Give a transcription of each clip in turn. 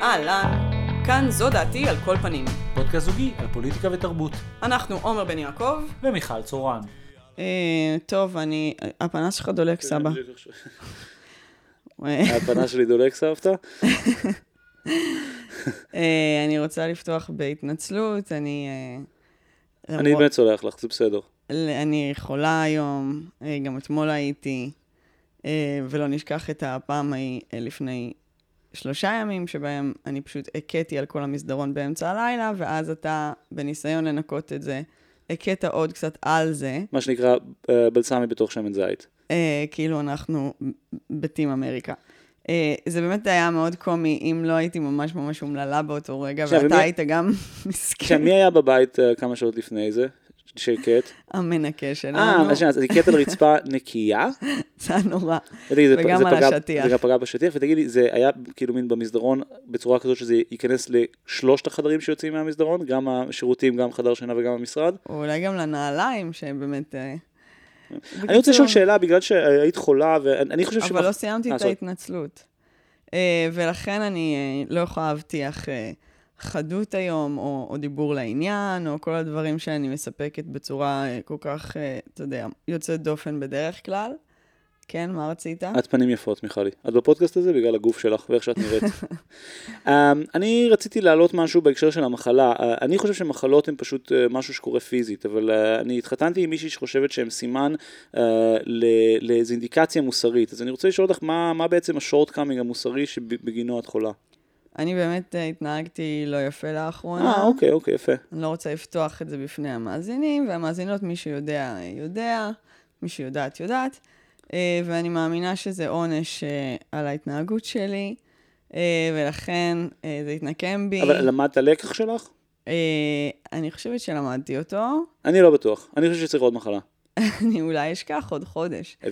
אהלן, כאן זו דעתי על כל פנים. פודקאסט זוגי על פוליטיקה ותרבות. אנחנו עומר בן יעקב. ומיכל צורן. אה, טוב, אני... הפנס שלך דולק, סבא. הפנס שלי דולק, סבתא? אה, אני רוצה לפתוח בהתנצלות, אני... אה, אני באמת סולח לך, זה בסדר. אני חולה היום, אה, גם אתמול הייתי, אה, ולא נשכח את הפעם ההיא אה, לפני שלושה ימים, שבהם אני פשוט הכיתי על כל המסדרון באמצע הלילה, ואז אתה, בניסיון לנקות את זה, הכית עוד קצת על זה. מה שנקרא אה, בלסמי בתוך שמן זית. אה, כאילו אנחנו בטים אמריקה. אה, זה באמת היה מאוד קומי, אם לא הייתי ממש ממש אומללה באותו רגע, עכשיו, ואתה ומי- היית גם מסכן, מי היה בבית אה, כמה שעות לפני זה? שהכית? המנקה שלנו. אה, אז שנייה, אז הכית על רצפה נקייה? זה היה נורא. וגם על השטיח. זה גם פגע בשטיח, ותגידי, זה היה כאילו מין במסדרון בצורה כזאת שזה ייכנס לשלושת החדרים שיוצאים מהמסדרון? גם השירותים, גם חדר שינה וגם המשרד? או אולי גם לנעליים, שבאמת... אה, אני רוצה לשאול שאלה, בגלל שהיית חולה, ואני חושב אבל לא סיימתי אה, את סורי. ההתנצלות. אה, ולכן אני אה, לא יכולה להבטיח אה, חדות היום, או, או דיבור לעניין, או כל הדברים שאני מספקת בצורה אה, כל כך, אה, אתה יודע, יוצאת דופן בדרך כלל. כן, מה רצית? את פנים יפות, מיכלי. את בפודקאסט הזה בגלל הגוף שלך ואיך שאת נראית. um, אני רציתי להעלות משהו בהקשר של המחלה. Uh, אני חושב שמחלות הן פשוט uh, משהו שקורה פיזית, אבל uh, אני התחתנתי עם מישהי שחושבת שהן סימן uh, לאיזו אינדיקציה מוסרית. אז אני רוצה לשאול אותך, מה, מה בעצם ה shortcoming המוסרי שבגינו את חולה? אני באמת אה, התנהגתי לא יפה לאחרונה. אה, אוקיי, אוקיי, יפה. אני לא רוצה לפתוח את זה בפני המאזינים, והמאזינות, מי שיודע, יודע, מי שיודעת, יודעת. אה, ואני מאמינה שזה עונש אה, על ההתנהגות שלי, ולכן זה התנקם בי. אבל למדת לקח שלך? אני חושבת שלמדתי אותו, אני לא בטוח. אני חושב שצריך עוד מחלה. אני אולי אשכח עוד חודש. אה,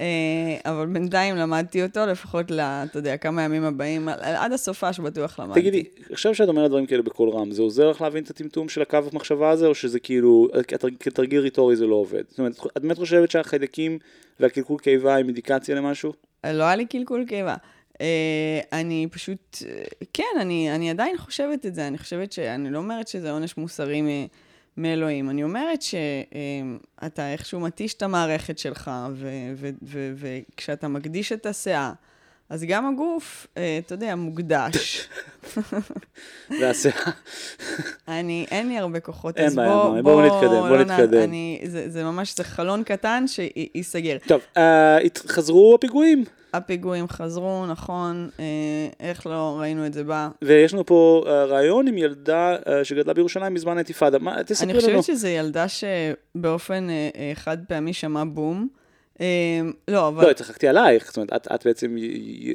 אה, אבל בינתיים למדתי אותו, לפחות ל... אתה יודע, כמה ימים הבאים, עד הסופש בטוח למדתי. תגידי, עכשיו שאת אומרת דברים כאלה בקול רם, זה עוזר לך להבין את הטמטום של הקו המחשבה הזה, או שזה כאילו, כתר- כתרגיל ריטורי זה לא עובד? זאת אומרת, את באמת חושבת שהחיידקים והקלקול קיבה הם אינדיקציה למשהו? לא היה לי קלקול קיבה. אה, אני פשוט, אה, כן, אני, אני עדיין חושבת את זה. אני חושבת שאני לא אומרת שזה עונש מוסרי מ, מאלוהים. אני אומרת שאתה איכשהו מתיש את המערכת שלך, וכשאתה מקדיש את הסאה, אז גם הגוף, אה, אתה יודע, מוקדש. והשיער. אני, אין לי הרבה כוחות, אז בעיה, בוא, מאמי, בואו נתקדם, בואו לא נתקדם. אני, זה, זה ממש, זה חלון קטן שייסגר. טוב, אה, חזרו הפיגועים, הפיגועים חזרו, נכון, אה, איך לא ראינו את זה בא. ויש לנו פה אה, רעיון עם ילדה אה, שגדלה בירושלים בזמן האינתיפאדה. מה, אני תספרי לנו. חושבת שזו ילדה שבאופן חד פעמי שמעה בום. לא, אבל... לא, צחקתי עלייך, זאת אומרת, את, את בעצם,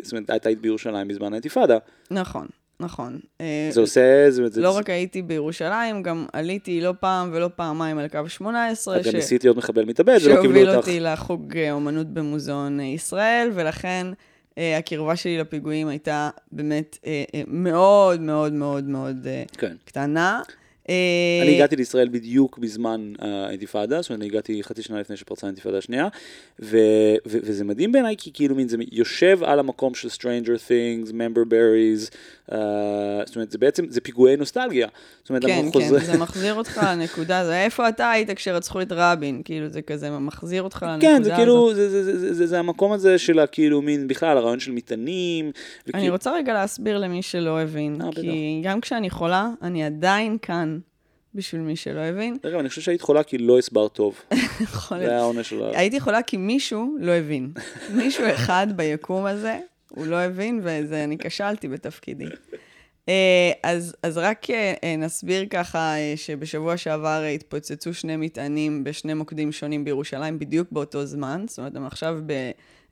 זאת אומרת, את היית בירושלים בזמן האינתיפאדה. נכון, נכון. אה, זה עושה, זה, זה, לא זה, רק הייתי בירושלים, גם עליתי לא פעם ולא פעמיים על קו 18, את גם ש- ניסית להיות מחבל מתאבד, ולא קיבלו שהוביל אותך. אותי לחוג אה, אומנות במוזיאון אה, ישראל, ולכן אה, הקרבה שלי לפיגועים הייתה באמת אה, אה, מאוד מאוד מאוד מאוד אה, כן. קטנה. אה, אני הגעתי לישראל בדיוק בזמן האינתיפאדה, זאת אומרת, אני הגעתי חצי שנה לפני שפרצה האינתיפאדה השנייה, ו- ו- וזה מדהים בעיניי, כי כאילו מין זה יושב על המקום של Stranger Things, Member Berries, uh, זאת אומרת, זה בעצם, זה פיגועי נוסטלגיה. זאת אומרת, כן, כן, זה מחזיר אותך לנקודה, זה איפה אתה היית כשרצחו את רבין, כאילו זה כזה מחזיר אותך לנקודה כן, הזאת. זה כאילו, זה, זה, זה, זה, זה, זה המקום הזה של הכאילו מין, בכלל, הרעיון של מטענים. אני רוצה רגע להסביר למי שלא הבין, אה, כי גם כשאני חולה, אני עדיין כאן בשביל מי שלא הבין. דרך אגב, אני חושב שהיית חולה כי לא הסברת טוב. יכול זה להיות. היה העונש של ה... הייתי חולה כי מישהו לא הבין. מישהו אחד ביקום הזה, הוא לא הבין, ואני כשלתי בתפקידי. אה, אז, אז רק אה, אה, נסביר ככה שבשבוע שעבר התפוצצו שני מטענים בשני מוקדים שונים בירושלים בדיוק באותו זמן. זאת אומרת, הם עכשיו,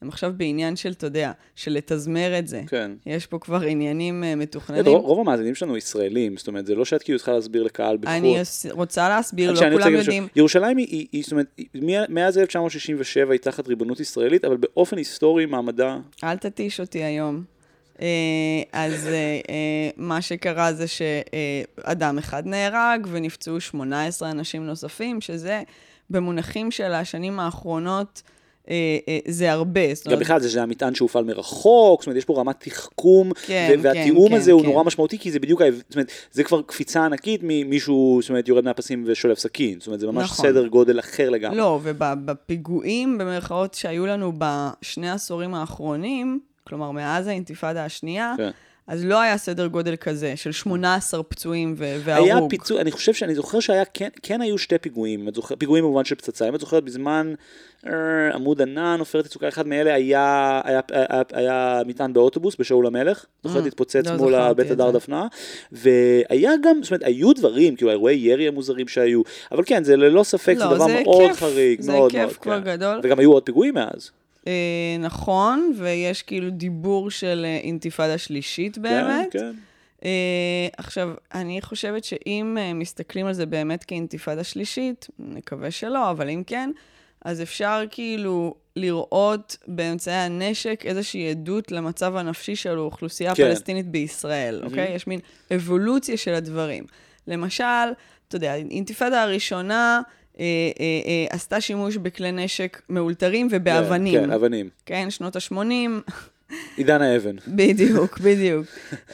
הם עכשיו בעניין של, אתה יודע, של לתזמר את זה. כן. יש פה כבר עניינים את מתוכננים. רוב, רוב המאזינים שלנו ישראלים, זאת אומרת, זה לא שאת כאילו צריכה להסביר לקהל בחו"ל. אני רוצה להסביר, לא כולם. יודעים. ירושלים היא, היא, היא זאת אומרת, מאז 1967 היא תחת ריבונות ישראלית, אבל באופן היסטורי מעמדה... אל תתיש אותי היום. אה, אז אה, מה שקרה זה שאדם אחד נהרג ונפצעו 18 אנשים נוספים, שזה במונחים של השנים האחרונות זה הרבה. זאת גם בכלל זה המטען שהופעל מרחוק, זאת אומרת יש פה רמת תחכום, כן, ו- והתיאום כן, הזה הוא כן. נורא משמעותי כי זה בדיוק, זאת אומרת זה כבר קפיצה ענקית ממישהו, זאת אומרת יורד מהפסים ושולף סכין, זאת אומרת זה ממש נכון. סדר גודל אחר לגמרי. לא, ובפיגועים, במרכאות, שהיו לנו בשני העשורים האחרונים, כלומר, מאז האינתיפאדה השנייה, כן. אז לא היה סדר גודל כזה, של 18 פצועים ו- והרוג. היה פיצוי, אני חושב שאני זוכר שהיה, כן, כן היו שתי פיגועים, זוכר, פיגועים במובן של פצצה, אם את זוכרת בזמן אה, עמוד ענן, עופרת יצוקה, אחד מאלה היה, היה, היה, היה מטען באוטובוס בשאול המלך, זוכרת אה, התפוצץ לא מול בית הדר. דפנה, והיה גם, זאת אומרת, היו דברים, כאילו אירועי ירי המוזרים שהיו, אבל כן, זה ללא ספק, לא, זה דבר זה מאוד כיף, חריג, זה מאוד כיף מאוד, כבר כן. גדול. וגם היו עוד פיגועים מאז. אה, נכון, ויש כאילו דיבור של אה, אינתיפאדה שלישית באמת. כן, כן. אה, עכשיו, אני חושבת שאם אה, מסתכלים על זה באמת כאינתיפאדה שלישית, נקווה שלא, אבל אם כן, אז אפשר כאילו לראות באמצעי הנשק איזושהי עדות למצב הנפשי של האוכלוסייה כן. הפלסטינית בישראל, אוקיי? יש מין אבולוציה של הדברים. למשל, אתה יודע, האינתיפאדה הראשונה אה, אה, אה, עשתה שימוש בכלי נשק מאולתרים ובאבנים. כן, אבנים. כן, שנות ה-80, עידן האבן. בדיוק, בדיוק. uh,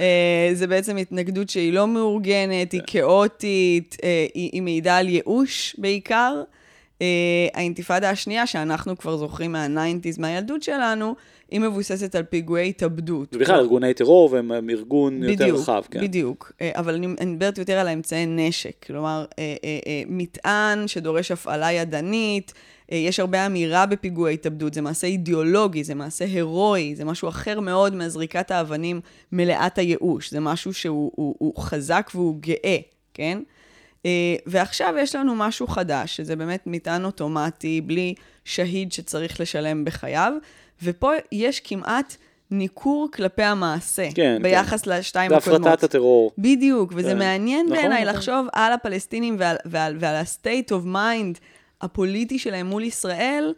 זה בעצם התנגדות שהיא לא מאורגנת, היא כאוטית, uh, היא, היא מעידה על ייאוש בעיקר. Uh, האינתיפאדה השנייה, שאנחנו כבר זוכרים מה-90's, מהילדות שלנו, היא מבוססת על פיגועי התאבדות. ובכלל ארגוני טרור והם הם ארגון יותר בדיוק, רחב, כן. בדיוק. אה, אבל אני מדברת יותר על האמצעי נשק. כלומר, אה, אה, מטען שדורש הפעלה ידנית, יש הרבה אמירה בפיגועי התאבדות, זה מעשה אידיאולוגי, זה מעשה הירואי, זה משהו אחר מאוד מהזריקת האבנים מלאת הייאוש. זה משהו שהוא הוא, הוא חזק והוא גאה, כן? ועכשיו יש לנו משהו חדש, שזה באמת מטען אוטומטי, בלי שהיד שצריך לשלם בחייו, ופה יש כמעט ניכור כלפי המעשה, כן, ביחס לשתיים זה הקודמות. הפרטת הטרור. בדיוק, וזה כן. מעניין נכון, בעיניי נכון. לחשוב על הפלסטינים ועל, ועל, ועל ה-state of mind הפוליטי שלהם מול ישראל,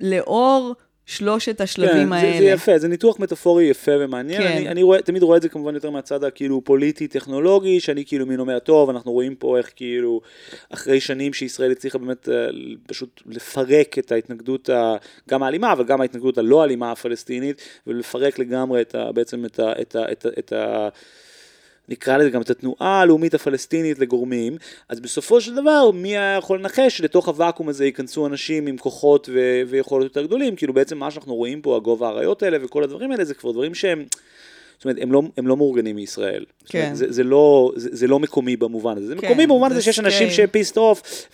לאור שלושת השלבים כן, האלה. זה, זה יפה, זה ניתוח מטאפורי יפה ומעניין. כן. אני, אני רואה, תמיד רואה את זה כמובן יותר מהצד הכאילו פוליטי-טכנולוגי, שאני כאילו מין אומר, טוב, אנחנו רואים פה איך כאילו, אחרי שנים שישראל הצליחה באמת אה, פשוט לפרק את ההתנגדות, ה, גם האלימה, אבל גם ההתנגדות הלא אלימה הפלסטינית, ולפרק לגמרי את ה, בעצם את ה... את ה, את ה, את ה נקרא לזה גם את התנועה הלאומית הפלסטינית לגורמים, אז בסופו של דבר מי היה יכול לנחש שלתוך הוואקום הזה ייכנסו אנשים עם כוחות ו- ויכולות יותר גדולים, כאילו בעצם מה שאנחנו רואים פה, הגובה האריות האלה וכל הדברים האלה, זה כבר דברים שהם... זאת אומרת, הם לא, הם לא מאורגנים מישראל. כן. אומרת, זה, זה, לא, זה, זה לא מקומי במובן הזה. זה כן, מקומי במובן זה הזה שיש אנשים סקייל. שפיסט אוף,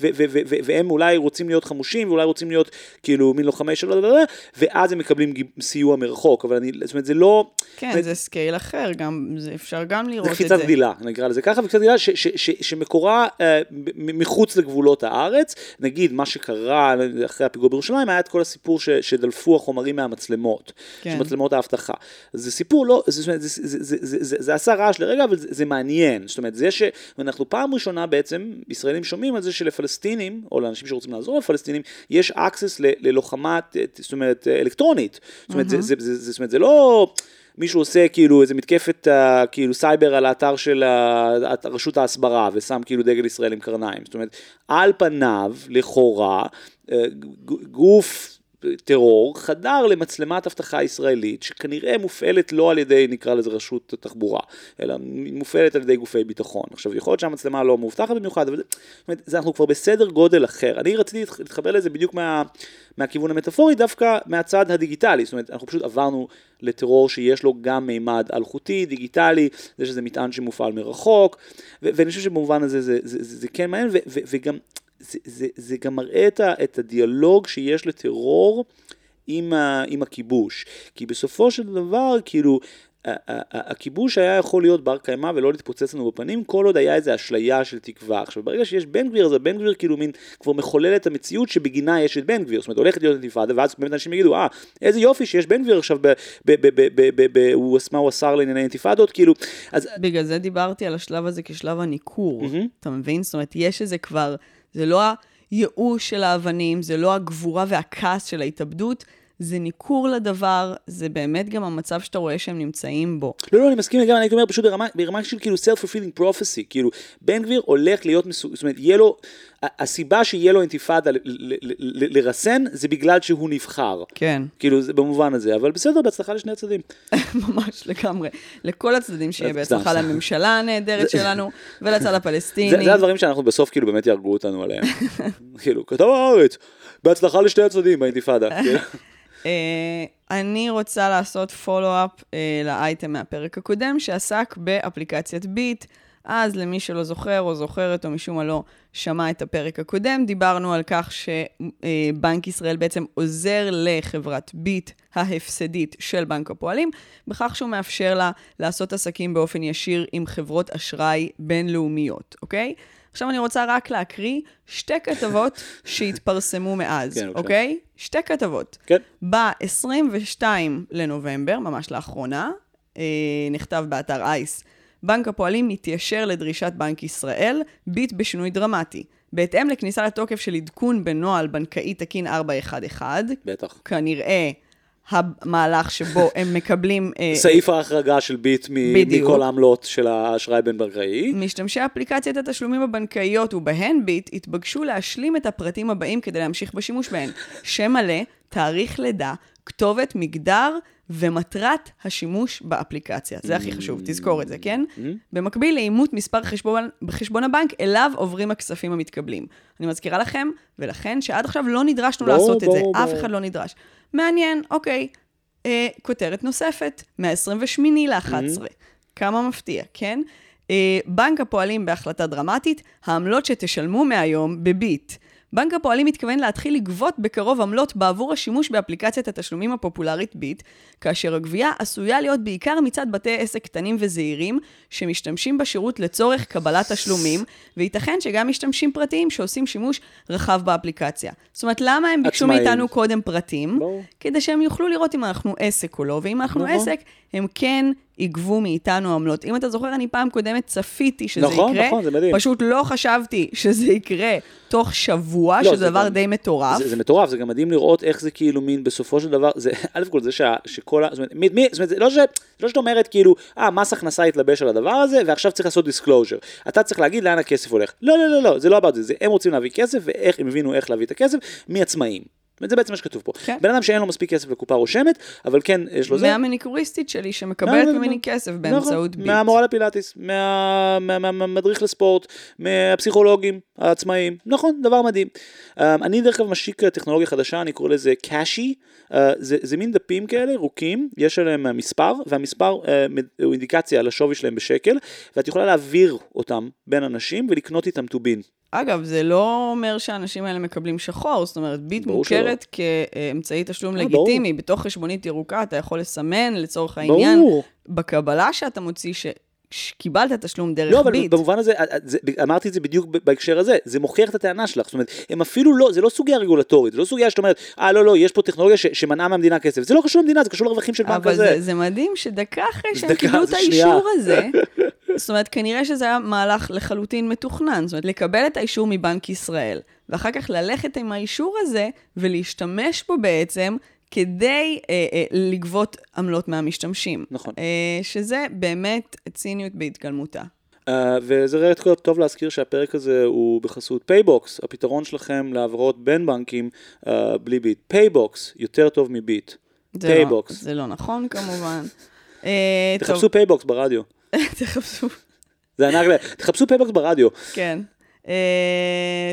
והם אולי רוצים להיות חמושים, ואולי רוצים להיות כאילו מין לוחמי שלו, ואז הם מקבלים סיוע מרחוק, אבל אני, זאת אומרת, זה לא... כן, זאת זה scale אחר, גם, זה, אפשר גם לראות זה את זה. קפיצת גדילה, נקרא לזה ככה, וקפיצת גדילה ש, ש, ש, שמקורה אה, מחוץ לגבולות הארץ. נגיד, מה שקרה אחרי הפיגוע בירושלים, היה את כל הסיפור ש, שדלפו החומרים מהמצלמות, כן. של מצלמות האבטחה. זה סיפור לא, זה, זאת אומרת, זה, זה, זה, זה, זה, זה עשה רעש לרגע, אבל זה, זה מעניין. זאת אומרת, זה שאנחנו פעם ראשונה בעצם, ישראלים שומעים על זה שלפלסטינים, או לאנשים שרוצים לעזור לפלסטינים, יש access ללוחמה, זאת אומרת, אלקטרונית. זאת אומרת, זה, זה, זה, זה, זאת אומרת, זה לא... מישהו עושה כאילו איזה מתקפת uh, כאילו סייבר על האתר של uh, רשות ההסברה ושם כאילו דגל ישראל עם קרניים. זאת אומרת, על פניו, לכאורה, uh, גוף טרור חדר למצלמת אבטחה ישראלית שכנראה מופעלת לא על ידי נקרא לזה רשות התחבורה אלא מופעלת על ידי גופי ביטחון. עכשיו יכול להיות שהמצלמה לא מאובטחת במיוחד אבל אומרת, זה אנחנו כבר בסדר גודל אחר. אני רציתי להתחבר לזה בדיוק מה, מהכיוון המטאפורי דווקא מהצד הדיגיטלי זאת אומרת אנחנו פשוט עברנו לטרור שיש לו גם מימד אלחוטי דיגיטלי זה שזה מטען שמופעל מרחוק ו- ואני חושב שבמובן הזה זה, זה, זה, זה כן מעניין ו- ו- וגם זה, זה, זה גם מראה את, ה, את הדיאלוג שיש לטרור עם, ה, עם הכיבוש. כי בסופו של דבר, כאילו, הכיבוש היה יכול להיות בר קיימא ולא להתפוצץ לנו בפנים, כל עוד היה איזו אשליה של תקווה. עכשיו, ברגע שיש בן גביר, אז הבן גביר כאילו מין כבר מחולל את המציאות שבגינה יש את בן גביר. זאת אומרת, הולכת להיות אינתיפאדה, ואז באמת אנשים יגידו, אה, איזה יופי שיש בן גביר עכשיו, ב- ב- ב- ב- הוא עש- מה הוא השר לענייני אינתיפאדות, כאילו, אז בגלל זה דיברתי על השלב הזה כשלב הניכור, מהמם. אתה מבין? זאת אומרת, יש איזה כבר, זה לא הייאוש של האבנים, זה לא הגבורה והכעס של ההתאבדות, זה ניכור לדבר, זה באמת גם המצב שאתה רואה שהם נמצאים בו. לא, לא, אני מסכים לגמרי, אני הייתי אומר פשוט ברמה, ברמה של כאילו self-fulfilling prophecy, כאילו, בן גביר הולך להיות מסוג, זאת אומרת, יהיה לו, הסיבה שיהיה לו אינתיפאדה לרסן, זה בגלל שהוא נבחר. כן, כאילו, זה במובן הזה, אבל בסדר, בהצלחה לשני הצדדים. ממש לגמרי. לכל הצדדים שיהיה בהצלחה. לממשלה הנהדרת שלנו ולצד הפלסטיני. זה הדברים שאנחנו בסוף כאילו באמת יהרגו אותנו עליהם. כאילו, כתב הארץ, בהצלחה לשני הצדדים באינתיפאדה. אה, אני רוצה לעשות פולו-אפ לאייטם מהפרק הקודם, שעסק באפליקציית ביט. אז למי שלא זוכר או זוכרת או משום מה לא שמע את הפרק הקודם, דיברנו על כך שבנק ישראל בעצם עוזר לחברת ביט ההפסדית של בנק הפועלים, בכך שהוא מאפשר לה לעשות עסקים באופן ישיר עם חברות אשראי בינלאומיות, אוקיי? עכשיו אני רוצה רק להקריא שתי כתבות שהתפרסמו מאז, כן. אוקיי? שתי כתבות. כן. ב-22 לנובמבר, ממש לאחרונה, אה, נכתב באתר אייס, בנק הפועלים מתיישר לדרישת בנק ישראל, ביט בשינוי דרמטי. בהתאם לכניסה לתוקף של עדכון בנוהל בנקאי תקין 411, בטח. כנראה המהלך שבו הם מקבלים... אה, סעיף ההחרגה של ביט מ-. מכל העמלות של האשראי בין-בנקאי. משתמשי אפליקציית התשלומים הבנקאיות ובהן ביט התבקשו להשלים את הפרטים הבאים כדי להמשיך בשימוש בהן. שם מלא, תאריך לידה, כתובת, מגדר ומטרת השימוש באפליקציה. זה הכי חשוב, תזכור את זה, כן? במקביל לאימות מספר חשבון, בחשבון הבנק, אליו עוברים הכספים המתקבלים. אני מזכירה לכם, ולכן, שעד עכשיו לא נדרשנו ברור, לעשות את זה, ברור, אף. אחד לא נדרש. מעניין, אוקיי. אה, כותרת נוספת, מה-28 ל-11. כמה מפתיע, כן? אה, בנק הפועלים בהחלטה דרמטית, העמלות שתשלמו מהיום בביט. בנק הפועלים מתכוון להתחיל לגבות בקרוב עמלות בעבור השימוש באפליקציית התשלומים הפופולרית ביט, כאשר הגבייה עשויה להיות בעיקר מצד בתי עסק קטנים וזעירים, שמשתמשים בשירות לצורך קבלת תשלומים, וייתכן שגם משתמשים פרטיים שעושים שימוש רחב באפליקציה. זאת אומרת, למה הם ביקשו עצמאים. מאיתנו קודם פרטים? ברור. כדי שהם יוכלו לראות אם אנחנו עסק או לא, ואם אנחנו נכון. עסק, הם כן יגבו מאיתנו עמלות. אם אתה זוכר, אני פעם קודמת צפיתי שזה נכון, יקרה. נכון, זה מדהים. פשוט לא חשבתי שזה יקרה תוך שבוע, לא, שזה זה דבר גם- די מטורף. זה, זה מטורף, זה גם מדהים לראות איך זה כאילו מין בסופו של דבר, זה א' כל זה שה, שכל ה... זאת אומרת, מי, מי, זאת אומרת, זה לא, ש, לא שאת אומרת כאילו, אה, מס הכנסה התלבש על הדבר הזה, ועכשיו צריך לעשות disclosure. אתה צריך להגיד לאן הכסף הולך. לא, לא, לא, לא, זה לא about זה, זה הם רוצים להביא כסף, ואיך הם הבינו איך להביא את הכסף, מעצמאים. זה בעצם מה שכתוב פה. כן. בן אדם שאין לו מספיק כסף לקופה רושמת, אבל כן, יש לו זה. מהמניקוריסטית שלי, שמקבלת ממני. כסף נכון, באמצעות ביט. מהמורה לפילאטיס, מה- מה- מה- מהמדריך לספורט, מהפסיכולוגים העצמאיים, נכון, דבר מדהים. Um, אני דרך אגב משיק טכנולוגיה חדשה, אני קורא לזה קאשי, uh, זה, זה מין דפים כאלה, ירוקים, יש עליהם מספר, והמספר הוא אינדיקציה על השווי שלהם בשקל, ואת יכולה להעביר אותם בין אנשים ולקנות איתם טובין. אגב, זה לא אומר שהאנשים האלה מקבלים שחור, זאת אומרת, ביט ברור מוכרת כאמצעי תשלום אה, לגיטימי. בתוך חשבונית ירוקה אתה יכול לסמן לצורך העניין, ברור. בקבלה שאתה מוציא, שקיבלת תשלום דרך לא, אבל ביט. במובן הזה, אה, זה, אמרתי את זה בדיוק בהקשר הזה, זה מוכיח את הטענה שלך, זאת אומרת, הם אפילו לא, זה לא סוגיה רגולטורית, זה לא סוגיה שאת אומרת, אה, לא, לא, יש פה טכנולוגיה ש, שמנעה מהמדינה כסף, זה לא קשור למדינה, זה קשור לרווחים של בנק אבל הזה. זה, זה מדהים שדקה אחרי שהם קיבלו את. האישור הזה, זאת אומרת, כנראה שזה היה מהלך לחלוטין מתוכנן. זאת אומרת, לקבל את האישור מבנק ישראל, ואחר כך ללכת עם האישור הזה ולהשתמש בו בעצם כדי אה, אה, לגבות עמלות מהמשתמשים. נכון. אה, שזה באמת ציניות בהתגלמותה. Uh, וזה רגע טוב- טוב להזכיר שהפרק הזה הוא בחסות פייבוקס, הפתרון שלכם להעברות בין בנקים uh, בלי ביט. פייבוקס יותר טוב מביט. זה לא, פייבוקס. זה לא נכון כמובן. טוב, תחפשו פייבוקס ברדיו. תחפשו. זה ענק, תחפשו פייבוקס ברדיו. כן. Uh,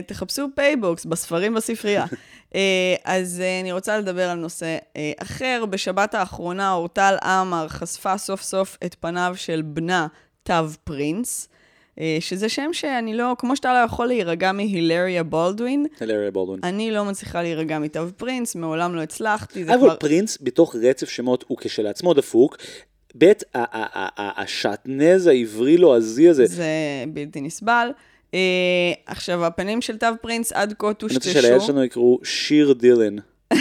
תחפשו פייבוקס בספרים בספרייה. uh, אז uh, אני רוצה לדבר על נושא uh, אחר. בשבת האחרונה אורטל עמר חשפה סוף סוף את פניו של בנה תו פרינס, שזה שם שאני לא, כמו שאתה לא יכול להירגע מהילריה בולדווין, הילריה בולדווין. אני לא מצליחה להירגע מתו פרינס, מעולם לא הצלחתי, אבל כבר... פרינס בתוך רצף שמות הוא כשלעצמו דפוק. ב', השעטנז העברי לועזי הזה. זה בלתי נסבל. Uh, עכשיו, הפנים של תו פרינס עד כה אני רוצה טושטשו. שהילד שלנו יקראו שיר דילן.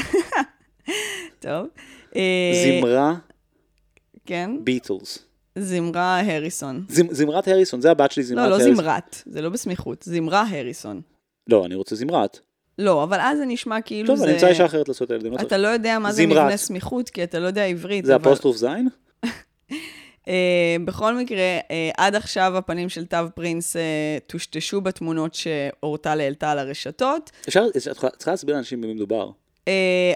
טוב. אה, זמרה כן, ביטלס. זמרה הריסון. זמ- זמרת הריסון, זה הבת שלי זמרת לא, לא הריסון. זמרת, זה לא בסמיכות, זמרה הריסון. לא, אני רוצה זמרת. לא, אבל אז זה נשמע כאילו טוב, זה... אני אמצא אישה אחרת לעשות את הילדים. לא. אתה לא יודע מה זה. מבנה סמיכות, כי אתה לא יודע עברית. זה אבל- אפוסטרוף זין? אה, בכל מקרה, אה, עד עכשיו הפנים של תו פרינס אה, טושטשו בתמונות שאורטל העלתה על הרשתות. אפשר, את צריכה להסביר לאנשים במי מדובר. אה,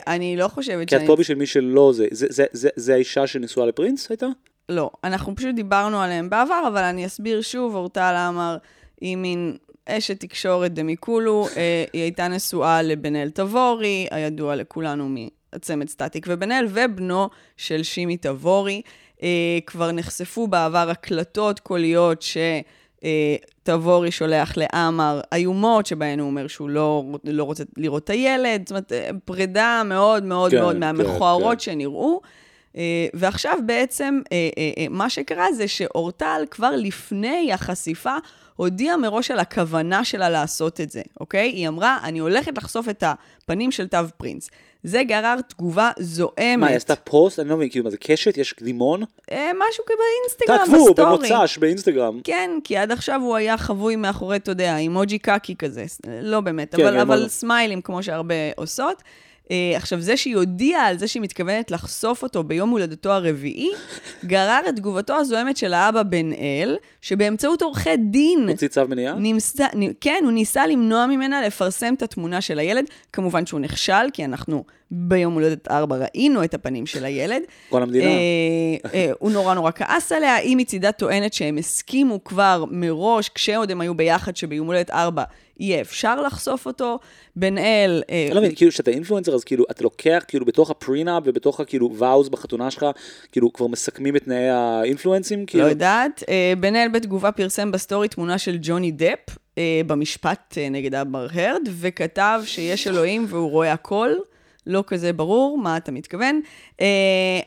אני לא חושבת כי את שאני... פה בשביל מי שלא זה. זה- זה- זה- זה האישה שנשואה לפרינס הייתה? לא, אנחנו פשוט דיברנו עליהם בעבר, אבל אני אסביר שוב, אורטל עמר היא מין אשת תקשורת דמיקולו, היא הייתה נשואה לבן-אל תבורי, הידוע לכולנו מהצמד סטטיק ובן-אל, ובנו של שימי תבורי. אה, כבר נחשפו בעבר הקלטות קוליות ש... אה, תבורי שולח לעמר איומות, שבהן הוא אומר שהוא לא, לא רוצה לראות את הילד, זאת אומרת, אה, פרידה מאוד מאוד כן, מאוד כן, מהמכוערות כן. שנראו. ועכשיו בעצם, מה שקרה זה שאורטל כבר לפני החשיפה הודיעה מראש על הכוונה שלה לעשות את זה, אוקיי? היא אמרה, אני הולכת לחשוף את הפנים של תו פרינס. זה גרר תגובה זועמת. מה, היא עשתה פוסט? אני לא מבין, כאילו, מה זה קשת? יש קדימון? אה, משהו באינסטגרם, תעקבו, בסטורי. במוצ"ש, באינסטגרם. כן, כי עד עכשיו הוא היה חבוי מאחורי, אתה יודע, אימוג'י קקי כזה. לא באמת, כן, אבל, אבל לא. סמיילים, כמו שהרבה עושות. Uh, עכשיו, זה שהיא הודיעה על זה שהיא מתכוונת לחשוף אותו ביום הולדתו הרביעי, גרר את תגובתו הזוהמת של האבא בן אל, שבאמצעות עורכי דין... הוציא צו מניעה? ניסה, נ- כן, הוא ניסה למנוע ממנה לפרסם את התמונה של הילד. כמובן שהוא נכשל, כי אנחנו ביום הולדת ארבע ראינו את הפנים של הילד. כל המדינה. אה, אה, הוא נורא נורא כעס עליה, היא מצידה טוענת שהם הסכימו כבר מראש, כשעוד הם היו ביחד, שביום הולדת ארבע יהיה אפשר לחשוף אותו. בן אל... אה, אני לא מבין, כאילו, כשאתה influencer, אז כאילו, אתה לוקח, כאילו, בתוך ה prenup ובתוך הכאילו vows בחתונה שלך, כאילו, כבר מסכמים את תנאי האינפלואנסים, לא כאילו, יודעת. אה, בן אל בתגובה פרסם בסטורי תמונה של ג'וני דפ אה, במשפט נגד אבר הרד, וכתב שיש אלוהים והוא רואה הכל. לא כזה ברור מה אתה מתכוון. אה,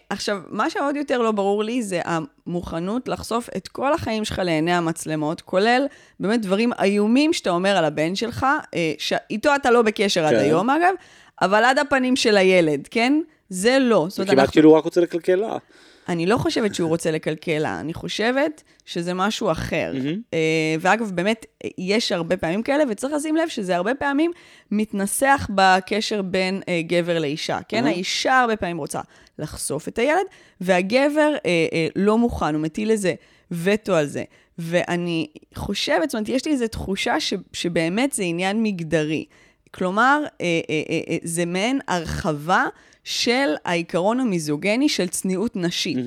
עכשיו, מה שעוד יותר לא ברור לי זה המוכנות לחשוף את כל החיים שלך לעיני המצלמות, כולל באמת דברים איומים שאתה אומר על הבן שלך, אה, שאיתו אתה לא בקשר עד כן. היום אגב, אבל עד הפנים של הילד, כן? זה לא. זאת אומרת, כמעט אנחנו- כאילו הוא רק רוצה לקלקל לה. אני לא חושבת שהוא רוצה לקלקל לה, אני חושבת שזה משהו אחר. אה, ואגב, באמת, יש הרבה פעמים כאלה, וצריך לשים לב שזה הרבה פעמים מתנסח בקשר בין אה, גבר לאישה, כן? האישה הרבה פעמים רוצה לחשוף את הילד, והגבר אה, אה, לא מוכן, הוא מטיל איזה וטו על זה. ואני חושבת, זאת אומרת, יש לי איזו תחושה ש, שבאמת זה עניין מגדרי. כלומר, אה, אה, אה, אה, זה מעין הרחבה של העיקרון המיזוגני של צניעות נשית.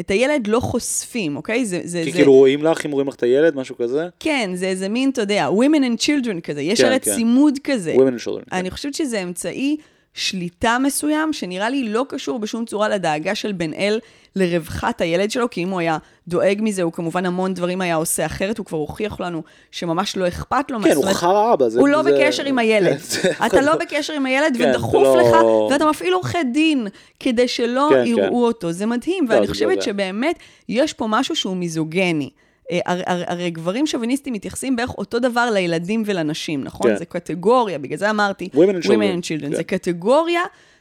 את הילד לא חושפים, אוקיי? זה, זה, כי זה... כאילו רואים לך, אם רואים לך את הילד, משהו כזה. כן, זה איזה מין, אתה יודע, women and children כזה, יש כן, הרי כן. צימוד כזה. women and children. אני חושבת שזה אמצעי שליטה מסוים, שנראה לי לא קשור בשום צורה לדאגה של בן אל לרווחת הילד שלו, כי אם הוא היה דואג מזה, הוא כמובן המון דברים היה עושה אחרת, הוא כבר הוכיח לנו שממש לא אכפת לו. כן, הוא חרא אבא. הוא לא זה- בקשר עם הילד. אתה לא בקשר עם הילד, כן, ודחוף לא- לך, ואתה מפעיל עורכי דין כדי שלא כן, יראו כן. אותו. זה מדהים, לא, ואני זה חושבת. שבאמת יש פה משהו שהוא מיזוגני. אה, הרי, הרי, הרי גברים שוביניסטים מתייחסים בערך אותו דבר לילדים ולנשים, נכון? כן. זה קטגוריה, בגלל זה אמרתי, Women and children. women and children. כן. זה קטגוריה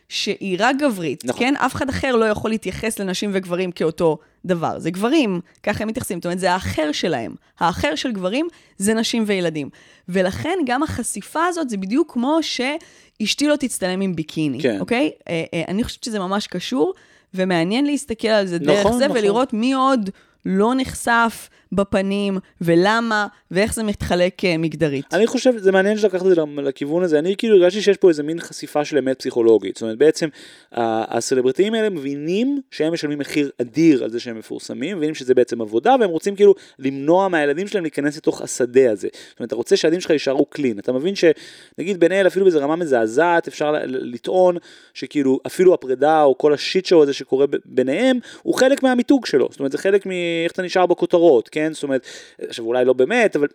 שהיא רק גברית, נכון. כן? אף אחד אחר לא יכול להתייחס לנשים וגברים כאותו דבר. זה גברים, ככה הם מתייחסים. זאת אומרת, זה האחר שלהם. האחר של גברים זה נשים וילדים. ולכן גם החשיפה הזאת זה בדיוק כמו שאשתי לא תצטלם עם ביקיני, כן. אוקיי? אה, אה, אני חושבת שזה ממש קשור, ומעניין להסתכל על זה דרך נכון, זה, נכון. ולראות מי עוד לא נחשף בפנים, ולמה, ואיך זה מתחלק אה, מגדרית. אני חושב, זה מעניין שלקחת את זה לכיוון הזה, אני כאילו הרגשתי שיש פה איזה מין חשיפה של אמת פסיכולוגית, זאת אומרת בעצם הסלבריטאים האלה מבינים שהם משלמים מחיר אדיר על זה שהם מפורסמים, מבינים שזה בעצם עבודה, והם רוצים כאילו למנוע מהילדים שלהם להיכנס לתוך השדה הזה. זאת אומרת, אתה רוצה שהילדים שלך יישארו קלין, אתה מבין שנגיד בן אל אפילו באיזה רמה מזעזעת, אפשר לטעון שכאילו אפילו הפרידה או כל השיט שואו הזה שקורה ביניהם, הוא חלק מהמיתוג שלו, זאת אומרת זה חלק מאיך אתה נשאר בכותרות, כן? זאת אומרת, עכשיו אולי לא באמת, אבל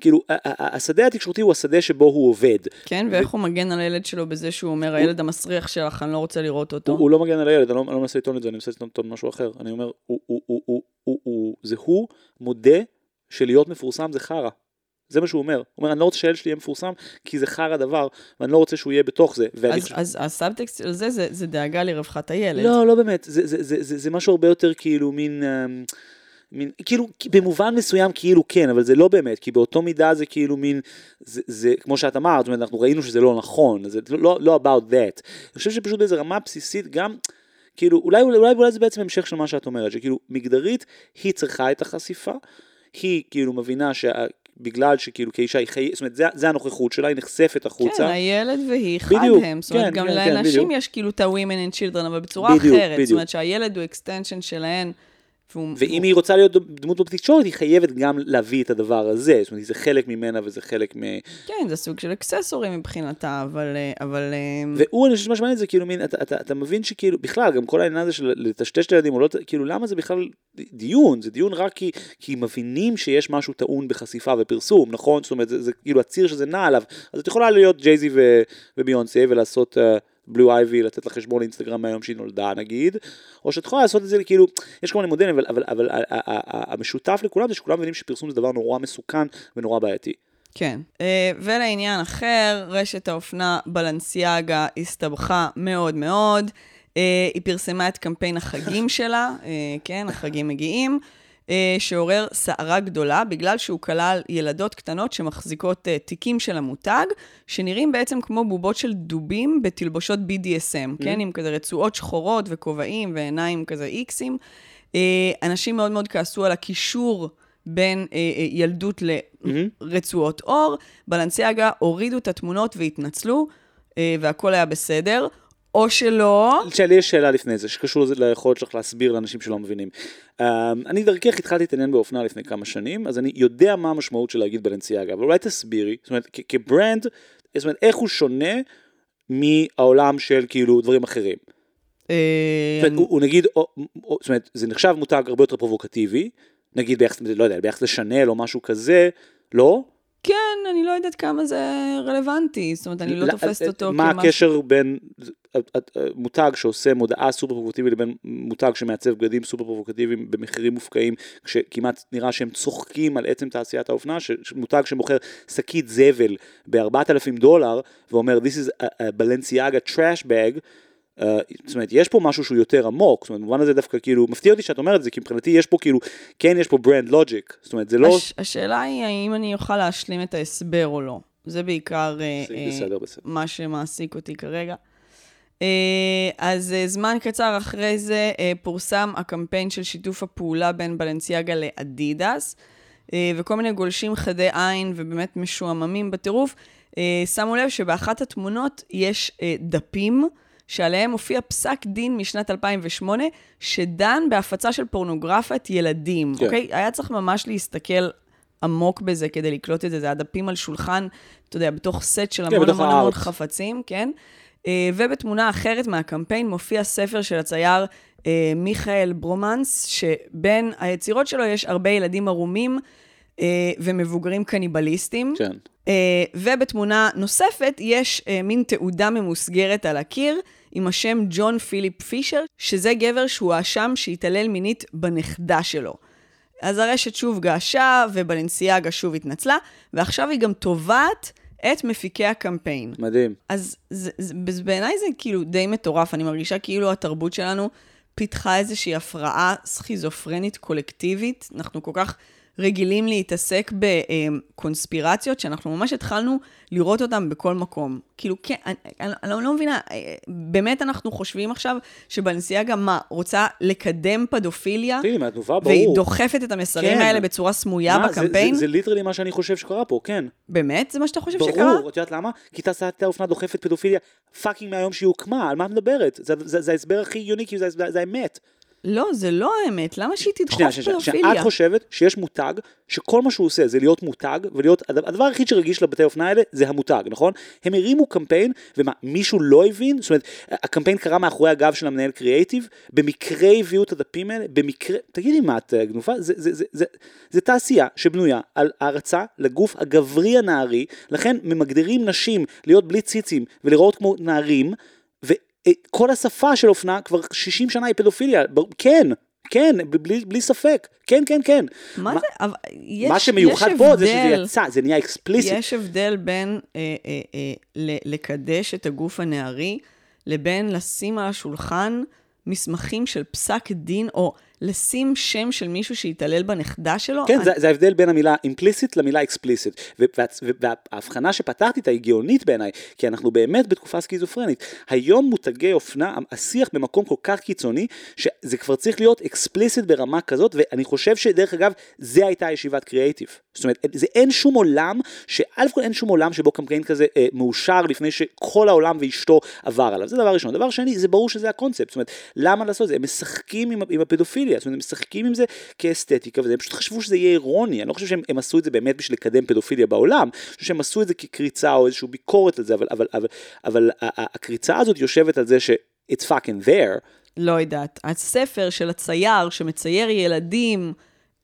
כאילו השדה התקשורתי הוא השדה שבו הוא עובד. כן, ואיך הוא מגן על הילד שלו בזה שהוא אומר, הילד המסריח שלך, אני לא רוצה לראות אותו. הוא, הוא לא מגן על הילד, אני לא, אני לא מנסה לטעון את זה, אני מנסה לטעון משהו אחר. אני אומר, הוא, הוא, הוא, הוא, הוא, הוא, זה הוא מודה שלהיות מפורסם זה חרא. זה מה שהוא אומר. הוא אומר, אני לא רוצה שהילד שלי יהיה מפורסם, כי זה חרא דבר, ואני לא רוצה שהוא יהיה בתוך זה. אז, חושב... אז הסאבטקסט של זה, זה, זה דאגה לרווחת הילד. לא, לא באמת, זה, זה, זה, זה, זה משהו הרבה יותר כאילו מין... אמ, מין, כאילו, במובן מסוים כאילו כן, אבל זה לא באמת, כי באותו מידה זה כאילו מין, זה, זה כמו שאת אמרת, זאת אומרת, אנחנו ראינו שזה לא נכון, זה לא, לא about that. אני חושב שפשוט באיזה רמה בסיסית גם, כאילו, אולי, אולי, אולי, אולי זה בעצם המשך של מה שאת אומרת, שכאילו, מגדרית, היא צריכה את החשיפה, היא כאילו מבינה שה... בגלל שכאילו כאישה היא חייבת, זאת אומרת, זה, זה הנוכחות שלה, היא נחשפת החוצה. כן, הילד והיא חד בדיוק, הם. זאת אומרת, כן, גם כן, כן, לאנשים בדיוק. יש כאילו את ה-women and children, אבל בצורה בדיוק, אחרת. זאת בדיוק. אומרת שהילד הוא extension שלהן. ואם היא רוצה להיות דמות בתקשורת, היא חייבת גם להביא את הדבר הזה. זאת אומרת, זה חלק ממנה וזה חלק מ... כן, זה סוג של אקססורים מבחינתה, אבל... אה, אבל אה, והוא, אני חושב שמה שמעניין זה כאילו מין, אתה, אתה, אתה מבין שכאילו, בכלל, גם כל העניין הזה של לטשטש את הילדים, או לא, כאילו, למה זה בכלל דיון? זה דיון רק כי, כי מבינים שיש משהו טעון בחשיפה ופרסום, נכון? זאת אומרת, זה, זה כאילו הציר שזה נע עליו. אז את יכולה להיות ג'ייזי ו- וביונסה ולעשות... בלו אייבי, לתת לה חשבון אינסטגרם מהיום שהיא נולדה נגיד, או שאת יכולה לעשות את זה כאילו, יש כל מיני מודלים, אבל, אבל, אבל המשותף לכולם זה שכולם מבינים שפרסום זה דבר נורא מסוכן ונורא בעייתי. כן. אה, ולעניין אחר, רשת האופנה בלנסיאגה הסתבכה מאוד מאוד. אה, היא פרסמה את קמפיין החגים שלה, אה, כן, החגים מגיעים, שעורר סערה גדולה, בגלל שהוא כלל ילדות קטנות שמחזיקות אה, תיקים של המותג, שנראים בעצם כמו בובות של דובים בתלבושות BDSM, כן, עם כזה רצועות שחורות וכובעים ועיניים כזה איקסים. אה, אנשים מאוד מאוד כעסו על הקישור בין אה, אה, ילדות לרצועות אור. בלנסיאגה הורידו את התמונות והתנצלו, אה, והכל היה בסדר. או שלא, שלי יש שאלה לפני זה, שקשור ליכולת שלך להסביר לאנשים שלא מבינים. Um, אני דרכך התחלתי להתעניין באופנה לפני כמה שנים, אז אני יודע מה המשמעות של להגיד בלנסיאגה, אבל אולי תסבירי, זאת אומרת, כברנד, זאת אומרת, איך הוא שונה מהעולם של כאילו דברים אחרים. זאת אומרת, הוא, נגיד, זאת אומרת, זה נחשב מותג הרבה יותר פרובוקטיבי, נגיד ביחס, לא יודע, ביחס לשנל או משהו כזה, לא? כן, אני לא יודעת כמה זה רלוונטי, זאת אומרת, אני לא תופסת אותו מה כמשהו... הקשר בין אה, מותג שעושה מודעה סופר פרובוקטיבית לבין מותג שמעצב בגדים סופר פרובוקטיביים במחירים מופקעים, כשכמעט נראה שהם צוחקים על עצם תעשיית האופנה, מותג שמוכר שקית זבל ב-4,000 דולר, ואומר, This is a Balenciaga trash bag, Uh, זאת אומרת, יש פה משהו שהוא יותר עמוק, זאת אומרת, במובן הזה דווקא כאילו, מפתיע אותי שאת אומרת את זה, כי מבחינתי יש פה כאילו, כן יש פה ברנד לוג'יק, זאת אומרת, זה לא... הש... השאלה היא האם אני אוכל להשלים את ההסבר או לא. זה בעיקר אה, אה, בסדר, בסדר. מה שמעסיק אותי כרגע. אה, אז אה, זמן קצר אחרי זה אה, פורסם הקמפיין של שיתוף הפעולה בין בלנסיאגה לאדידס, אה, וכל מיני גולשים חדי עין ובאמת משועממים בטירוף, אה, שמו לב שבאחת התמונות יש אה, דפים. שעליהם הופיע פסק דין משנת 2008, שדן בהפצה של פורנוגרפיית ילדים, כן. אוקיי? היה צריך ממש להסתכל עמוק בזה כדי לקלוט את זה, זה הדפים על שולחן, אתה יודע, בתוך סט של המון בתוך המון המון הארט. חפצים, כן? אה, ובתמונה אחרת מהקמפיין מופיע ספר של הצייר אה, מיכאל ברומנס, שבין היצירות שלו יש הרבה ילדים ערומים ומבוגרים קניבליסטים. כן. Uh, ובתמונה נוספת יש uh, מין תעודה ממוסגרת על הקיר עם השם ג'ון פיליפ פישר, שזה גבר שהוא האשם שהתעלל מינית בנכדה שלו. אז הרשת שוב געשה, ובלנסיאגה שוב התנצלה, ועכשיו היא גם תובעת את מפיקי הקמפיין. מדהים. אז זה, זה, זה, בעיניי זה כאילו די מטורף, אני מרגישה כאילו התרבות שלנו פיתחה איזושהי הפרעה סכיזופרנית קולקטיבית. אנחנו כל כך רגילים להתעסק בקונספירציות, שאנחנו ממש התחלנו לראות אותן בכל מקום. כאילו, כן, אני, אני, אני לא מבינה, אה, באמת אנחנו חושבים עכשיו שבלנסיאגה, מה, רוצה לקדם פדופיליה? תראי, מהתנובה והיא ברור. דוחפת את המסרים כן. האלה בצורה סמויה מה, זה- בקמפיין? זה- זה literally מה שאני חושב שקרה פה, כן. באמת? זה מה שאתה חושב שקרה? ברור, את יודעת למה? כי תעשיית האופנה דוחפת פדופיליה fucking מהיום שהיא הוקמה, על מה את מדברת? זה- זה זה ההסבר הכי הגיוני, כי זה זה- זה האמת. לא, זה לא האמת. למה שהיא תדחוף שנייה, שנייה, שנייה? את חושבת שיש מותג, שכל מה שהוא עושה זה להיות מותג, ולהיות, הדבר היחיד שרגיש לבתי אופנה האלה זה המותג, נכון? הם הרימו קמפיין, ומה, מישהו לא הבין? זאת אומרת, הקמפיין קרה מאחורי הגב של המנהל קריאייטיב, במקרה הביאו את הדפים האלה, במקרה, תגידי מה את אה, גנופה? זה, זה, זה, זה, זה תעשייה שבנויה על הערצה לגוף הגברי הנערי, לכן ממגדירים נשים להיות בלי ציצים ולראות כמו נערים, וכל השפה של אופנה כבר 60 שנה היא פדופיליה, כן. כן, בלי, בלי ספק, כן, כן, כן. מה זה? אבל יש, מה שמיוחד יש פה זה שזה הבדל. יצא, זה נהיה אקספליסיט. יש הבדל בין אה, אה, אה, ל- לקדש את הגוף הנערי, לבין לשים על השולחן מסמכים של פסק דין, או לשים שם של מישהו שהתעלל בנכדה שלו? כן, אני... זה, זה ההבדל בין המילה implicit למילה explicit. וההבחנה שפתחתי איתה היא גאונית בעיניי, כי אנחנו באמת בתקופה סכיזופרנית. היום מותגי אופנה, השיח במקום כל כך קיצוני, שזה כבר צריך להיות explicit ברמה כזאת, ואני חושב שדרך אגב, זה הייתה ישיבת קריאייטיב. זאת אומרת, זה אין שום עולם, שא' כל אין שום עולם שבו קמפיין כזה אה, מאושר לפני שכל העולם ואשתו עבר עליו. זה דבר ראשון. דבר שני, זה ברור שזה הקונספט. זאת אומרת, למה לעשות את זה? הם משחקים עם, עם הפדופיליה, זאת אומרת, הם משחקים עם זה כאסתטיקה, והם פשוט חשבו שזה יהיה אירוני. אני לא חושב שהם עשו את זה באמת בשביל לקדם פדופיליה בעולם, אני חושב שהם עשו את זה כקריצה או איזושהי ביקורת על זה, אבל, אבל, אבל, אבל הקריצה הזאת יושבת על זה ש- it's fucking there. לא יודעת. הספר של הצייר שמצייר ילדים,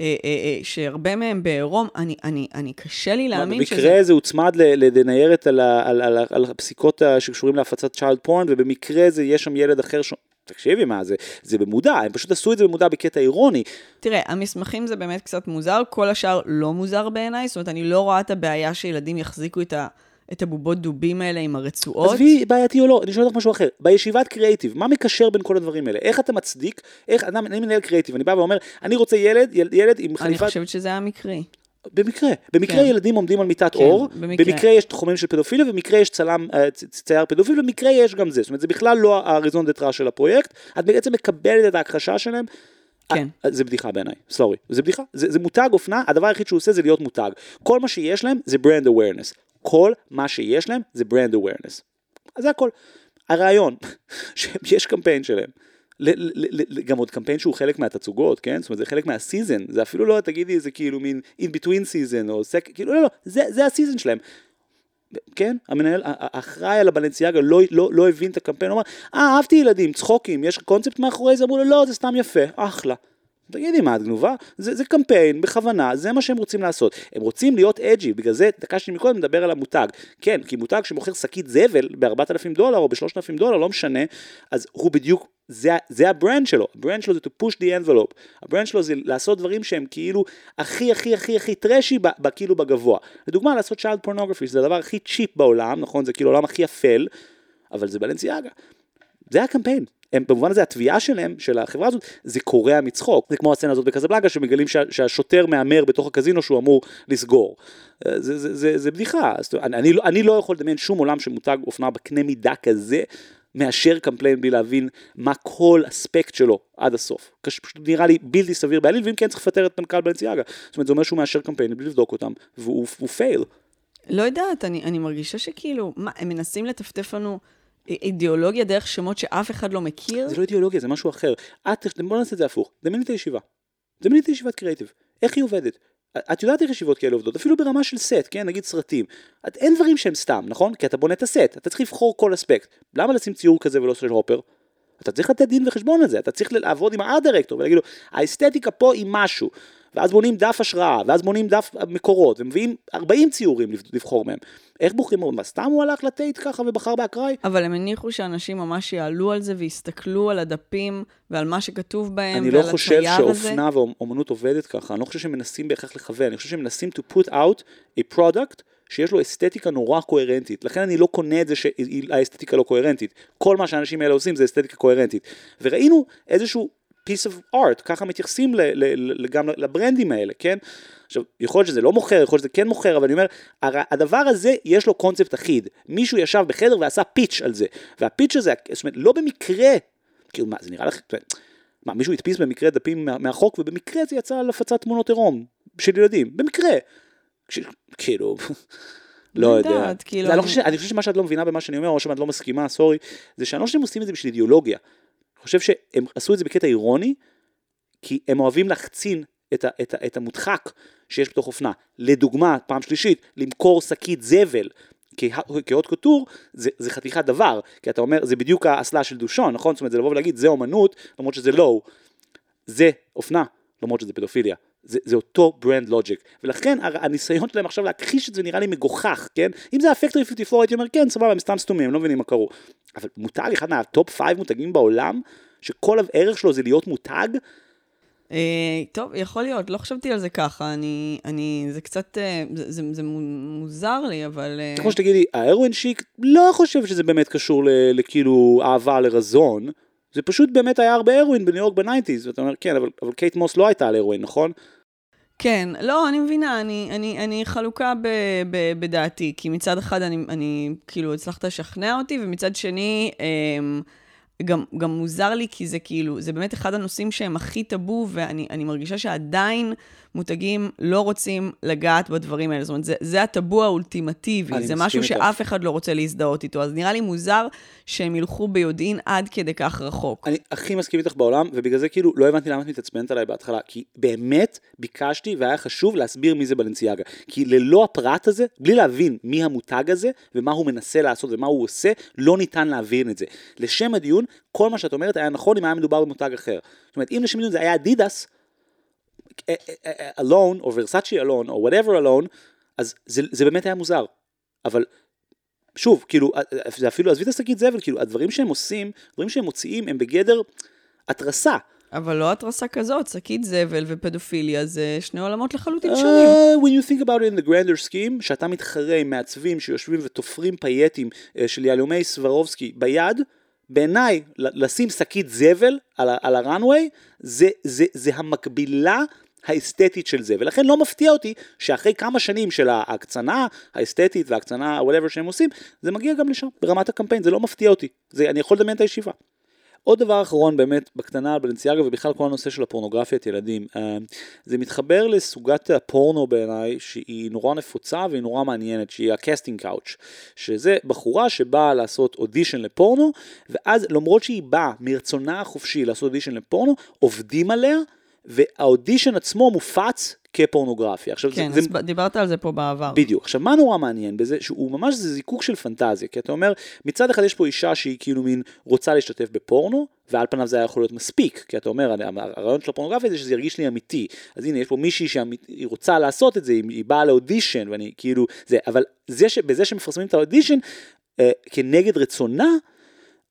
אה, אה, אה, שהרבה מהם בעירום, אני, אני, אני קשה לי להאמין שזה... במקרה זה הוצמד לניירת על, על, על, על הפסיקות שקשורים להפצת צ'יילד פורן, ובמקרה זה יש שם ילד אחר ש... תקשיבי מה זה, זה במודע, הם פשוט עשו את זה במודע בקטע אירוני. תראה, המסמכים זה באמת קצת מוזר, כל השאר לא מוזר בעיניי, זאת אומרת, אני לא רואה את הבעיה שילדים יחזיקו את ה... את הבובות דובים האלה עם הרצועות. עזבי, בעייתי או לא, אני שואל אותך משהו אחר. בישיבת קריאיטיב, מה מקשר בין כל הדברים האלה? איך אתה מצדיק, איך אדם, אני מנהל קריאיטיב, אני בא ואומר, אני רוצה ילד, ילד עם חליפת... אני חושבת שזה היה מקרי. במקרה, במקרה כן. ילדים עומדים על מיטת כן, אור, במקרה. במקרה יש תחומים של פדופיליה, במקרה יש צלם, אה, צייר פדופיל, במקרה יש גם זה, זאת אומרת זה בכלל לא הרזון דטרה של הפרויקט, את בעצם מקבלת את ההכחשה שלהם, כן. אה, זה בדיחה בעיניי, סלורי, זה בדיחה, זה, זה מותג אופנה, הדבר היחיד שהוא עושה זה להיות מותג, כל מה שיש להם זה brand awareness, כל מה שיש להם זה awareness, אז זה הכל. הרעיון, שיש קמפיין שלהם, גם עוד קמפיין שהוא חלק מהתצוגות, כן? זאת אומרת, זה חלק מהסיזן, זה אפילו לא, תגידי, זה כאילו מין in between season, או סק, כאילו, לא, לא, זה, זה הסיזן שלהם. כן, המנהל, האחראי על הבלנסיאגה לא, לא, לא הבין את הקמפיין, הוא אמר, אה, אהבתי ילדים, צחוקים, יש קונספט מאחורי זה? אמרו לו, לא, זה סתם יפה, אחלה. תגידי, מה את גנובה? זה, זה קמפיין, בכוונה, זה מה שהם רוצים לעשות. הם רוצים להיות edgy, בגלל זה, שלי מקודם מדבר על המותג. כן, כי מותג שמוכר שקית זבל ב-4,000 דולר או ב-3,000 דולר, לא משנה, אז הוא בדיוק, זה, זה ה brand שלו. ה brand שלו זה to push the envelope. ה brand שלו זה לעשות דברים שהם כאילו הכי הכי הכי הכי trashy, כאילו בגבוה. לדוגמה, לעשות child pornography, זה הדבר הכי cheap בעולם, נכון? זה כאילו העולם הכי אפל, אבל זה בלנסיאגה. זה הקמפיין. הם במובן הזה התביעה שלהם, של החברה הזאת, זה קורע מצחוק. זה כמו הסצנה הזאת בקזבלנקה שמגלים שה, שהשוטר מהמר בתוך הקזינו שהוא אמור לסגור. אה, זה, זה, זה, זה בדיחה. אני, אני, לא, אני לא יכול לדמיין שום עולם של מותג אופנה בקנה מידה כזה. מאשר קמפיין בלי להבין מה כל אספקט שלו עד הסוף. פשוט נראה לי בלתי סביר בעליל, ואם כן צריך לפטר את מנכ"ל בנציאגה. זאת אומרת, זה אומר שהוא מאשר קמפיין בלי לבדוק אותם, והוא פייל. לא יודעת, אני, אני מרגישה שכאילו, מה, הם מנסים לטפטף לנו אידיאולוגיה דרך שמות שאף אחד לא מכיר? זה לא אידיאולוגיה, זה משהו אחר. את, בוא נעשה את זה הפוך. דמייני את הישיבה. דמייני את הישיבת קריאיטיב. איך היא עובדת? את יודעת איך ישיבות כאלה עובדות, אפילו ברמה של סט, כן, נגיד סרטים. את, אין דברים שהם סתם, נכון? כי אתה בונה את הסט, אתה צריך לבחור כל אספקט. למה לשים ציור כזה ולא של הופר? אתה צריך לתת דין וחשבון על זה, אתה צריך לעבוד עם הארט דירקטור ולהגיד לו, האסתטיקה פה היא משהו. ואז בונים דף השראה, ואז בונים דף מקורות, ומביאים 40 ציורים לבחור מהם. איך בוחרים? מה, סתם הוא הלך לטייט ככה ובחר באקראי? אבל הם הניחו שאנשים ממש יעלו על זה ויסתכלו על הדפים ועל מה שכתוב בהם ועל הצייר הזה. אני לא חושב שאופנה ואומנות עובדת ככה, אני לא חושב שהם מנסים בהכרח לכוון, אני חושב שהם מנסים to put out a product שיש לו אסתטיקה נורא קוהרנטית, לכן אני לא קונה את זה שהאסתטיקה לא קוהרנטית, כל מה שהאנשים האלה עושים זה אסתטיקה קוהרנטית. וראינו איזשהו piece of art, ככה מתייחסים ל, ל, ל, גם לברנדים האלה, כן? עכשיו, יכול להיות שזה לא מוכר, יכול להיות שזה כן מוכר, אבל אני אומר, הדבר הזה יש לו קונספט אחיד. מישהו ישב בחדר ועשה פיץ' על זה, והפיץ' הזה, זאת אומרת, לא במקרה, כאילו, מה, זה נראה לך, מה, מישהו הדפיס במקרה דפים מהחוק, ובמקרה זה יצא על הפצת תמונות עירום של ילדים, במקרה. כאילו, לא יודע. כאילו... אני, חושב, אני חושב שמה שאת לא מבינה במה שאני אומר, או שאת לא מסכימה, סורי, זה שאני לא חושב שהם עושים את זה בשביל אידיאולוגיה. אני חושב שהם עשו את זה בקטע אירוני, כי הם אוהבים להחצין את, את, את המודחק שיש בתוך אופנה. לדוגמה, פעם שלישית, למכור שקית זבל. כהוט קוטור זה, זה חתיכת דבר, כי אתה אומר, זה בדיוק האסלה של דושאן, נכון? זאת אומרת, זה לבוא ולהגיד, זה אומנות, למרות שזה לא, זה אופנה, למרות שזה פדופיליה. זה, זה אותו brand logic, ולכן הניסיון שלהם עכשיו להכחיש את זה נראה לי מגוחך, כן? אם זה הפקטורי 54 הייתי אומר כן סבבה הם סתם סתומים, הם לא מבינים מה קרו, אבל מותג אחד מה top 5 מותגים בעולם, שכל הערך שלו זה להיות מותג, אה, טוב, יכול להיות, לא חשבתי על זה ככה, אני, אני, זה קצת, אה, זה, זה, זה מוזר לי, אבל... אה, כמו שתגידי, ה heroin chic, לא חושב שזה באמת קשור לכאילו אהבה לרזון, זה פשוט באמת היה הרבה הרואין בניו יורק ב nineties, ואתה אומר, כן, אבל, אבל קייט מוס לא הייתה על הרואין, נכון? כן, לא, אני מבינה, אני, אני, אני חלוקה ב, ב, בדעתי, כי מצד אחד אני, אני כאילו הצלחת לשכנע אותי, ומצד שני, אמ, גם, גם מוזר לי, כי זה כאילו, זה באמת אחד הנושאים שהם הכי טאבו, ואני מרגישה שעדיין מותגים לא רוצים לגעת בדברים האלה. זאת אומרת, זה, זה הטאבו האולטימטיבי, זה משהו איתך. שאף אחד לא רוצה להזדהות איתו. אז נראה לי מוזר שהם ילכו ביודעין עד כדי כך רחוק. אני הכי מסכים איתך בעולם, ובגלל זה כאילו לא הבנתי למה את מתעצבנת עליי בהתחלה, כי באמת ביקשתי והיה חשוב להסביר מי זה בלנסיאגה. כי ללא הפרט הזה, בלי להבין מי המותג הזה, ומה הוא מנסה לעשות ומה הוא עושה, לא ניתן להבין את זה. לשם הדיון, כל מה שאת אומרת היה נכון אם היה מדובר במותג אחר. זאת אומרת, אם לשם הדיון זה היה אדידס, אלון, או ורסאצ'י אלון, או whatever אלון, אז זה, זה באמת היה מוזר. אבל שוב, כאילו, זה אפילו, עזבי את השקית זבל, כאילו, הדברים שהם עושים, הדברים שהם מוציאים, הם בגדר התרסה. אבל לא התרסה כזאת, שקית זבל ופדופיליה זה שני עולמות לחלוטין שונים. Uh, when you think about it in the grander scheme, שאתה מתחרה עם מעצבים שיושבים ותופרים פייטים uh, של יהלומי סברובסקי ביד, בעיניי, לשים שקית זבל על, על ה runway, זה, זה, זה המקבילה האסתטית של זה, ולכן לא מפתיע אותי שאחרי כמה שנים של ההקצנה האסתטית וההקצנה, whatever שהם עושים, זה מגיע גם לשם, ברמת הקמפיין, זה לא מפתיע אותי, זה, אני יכול לדמיין את הישיבה. עוד דבר אחרון באמת בקטנה על בלנסיאגה ובכלל כל הנושא של הפורנוגרפיית ילדים, אה, זה מתחבר לסוגת הפורנו בעיניי שהיא נורא נפוצה והיא נורא מעניינת, שהיא ה casting couch, שזה בחורה שבאה לעשות אודישן לפורנו, ואז למרות שהיא באה מרצונה החופשי לעשות אודישן לפורנו, עובדים עליה והאודישן עצמו מופץ כפורנוגרפיה. עכשיו, כן, זה, אז דיברת על זה פה בעבר. בדיוק. עכשיו, מה נורא מעניין בזה? שהוא ממש, זה זיקוק של פנטזיה, כי אתה אומר, מצד אחד יש פה אישה שהיא כאילו מין רוצה להשתתף בפורנו, ועל פניו זה היה יכול להיות מספיק, כי אתה אומר, הרעיון של הפורנוגרפיה זה שזה ירגיש לי אמיתי. אז הנה, יש פה מישהי שהיא רוצה לעשות את זה, היא באה לאודישן, ואני כאילו, זה, אבל זה ש, בזה שמפרסמים את האודישן, אה, כנגד רצונה,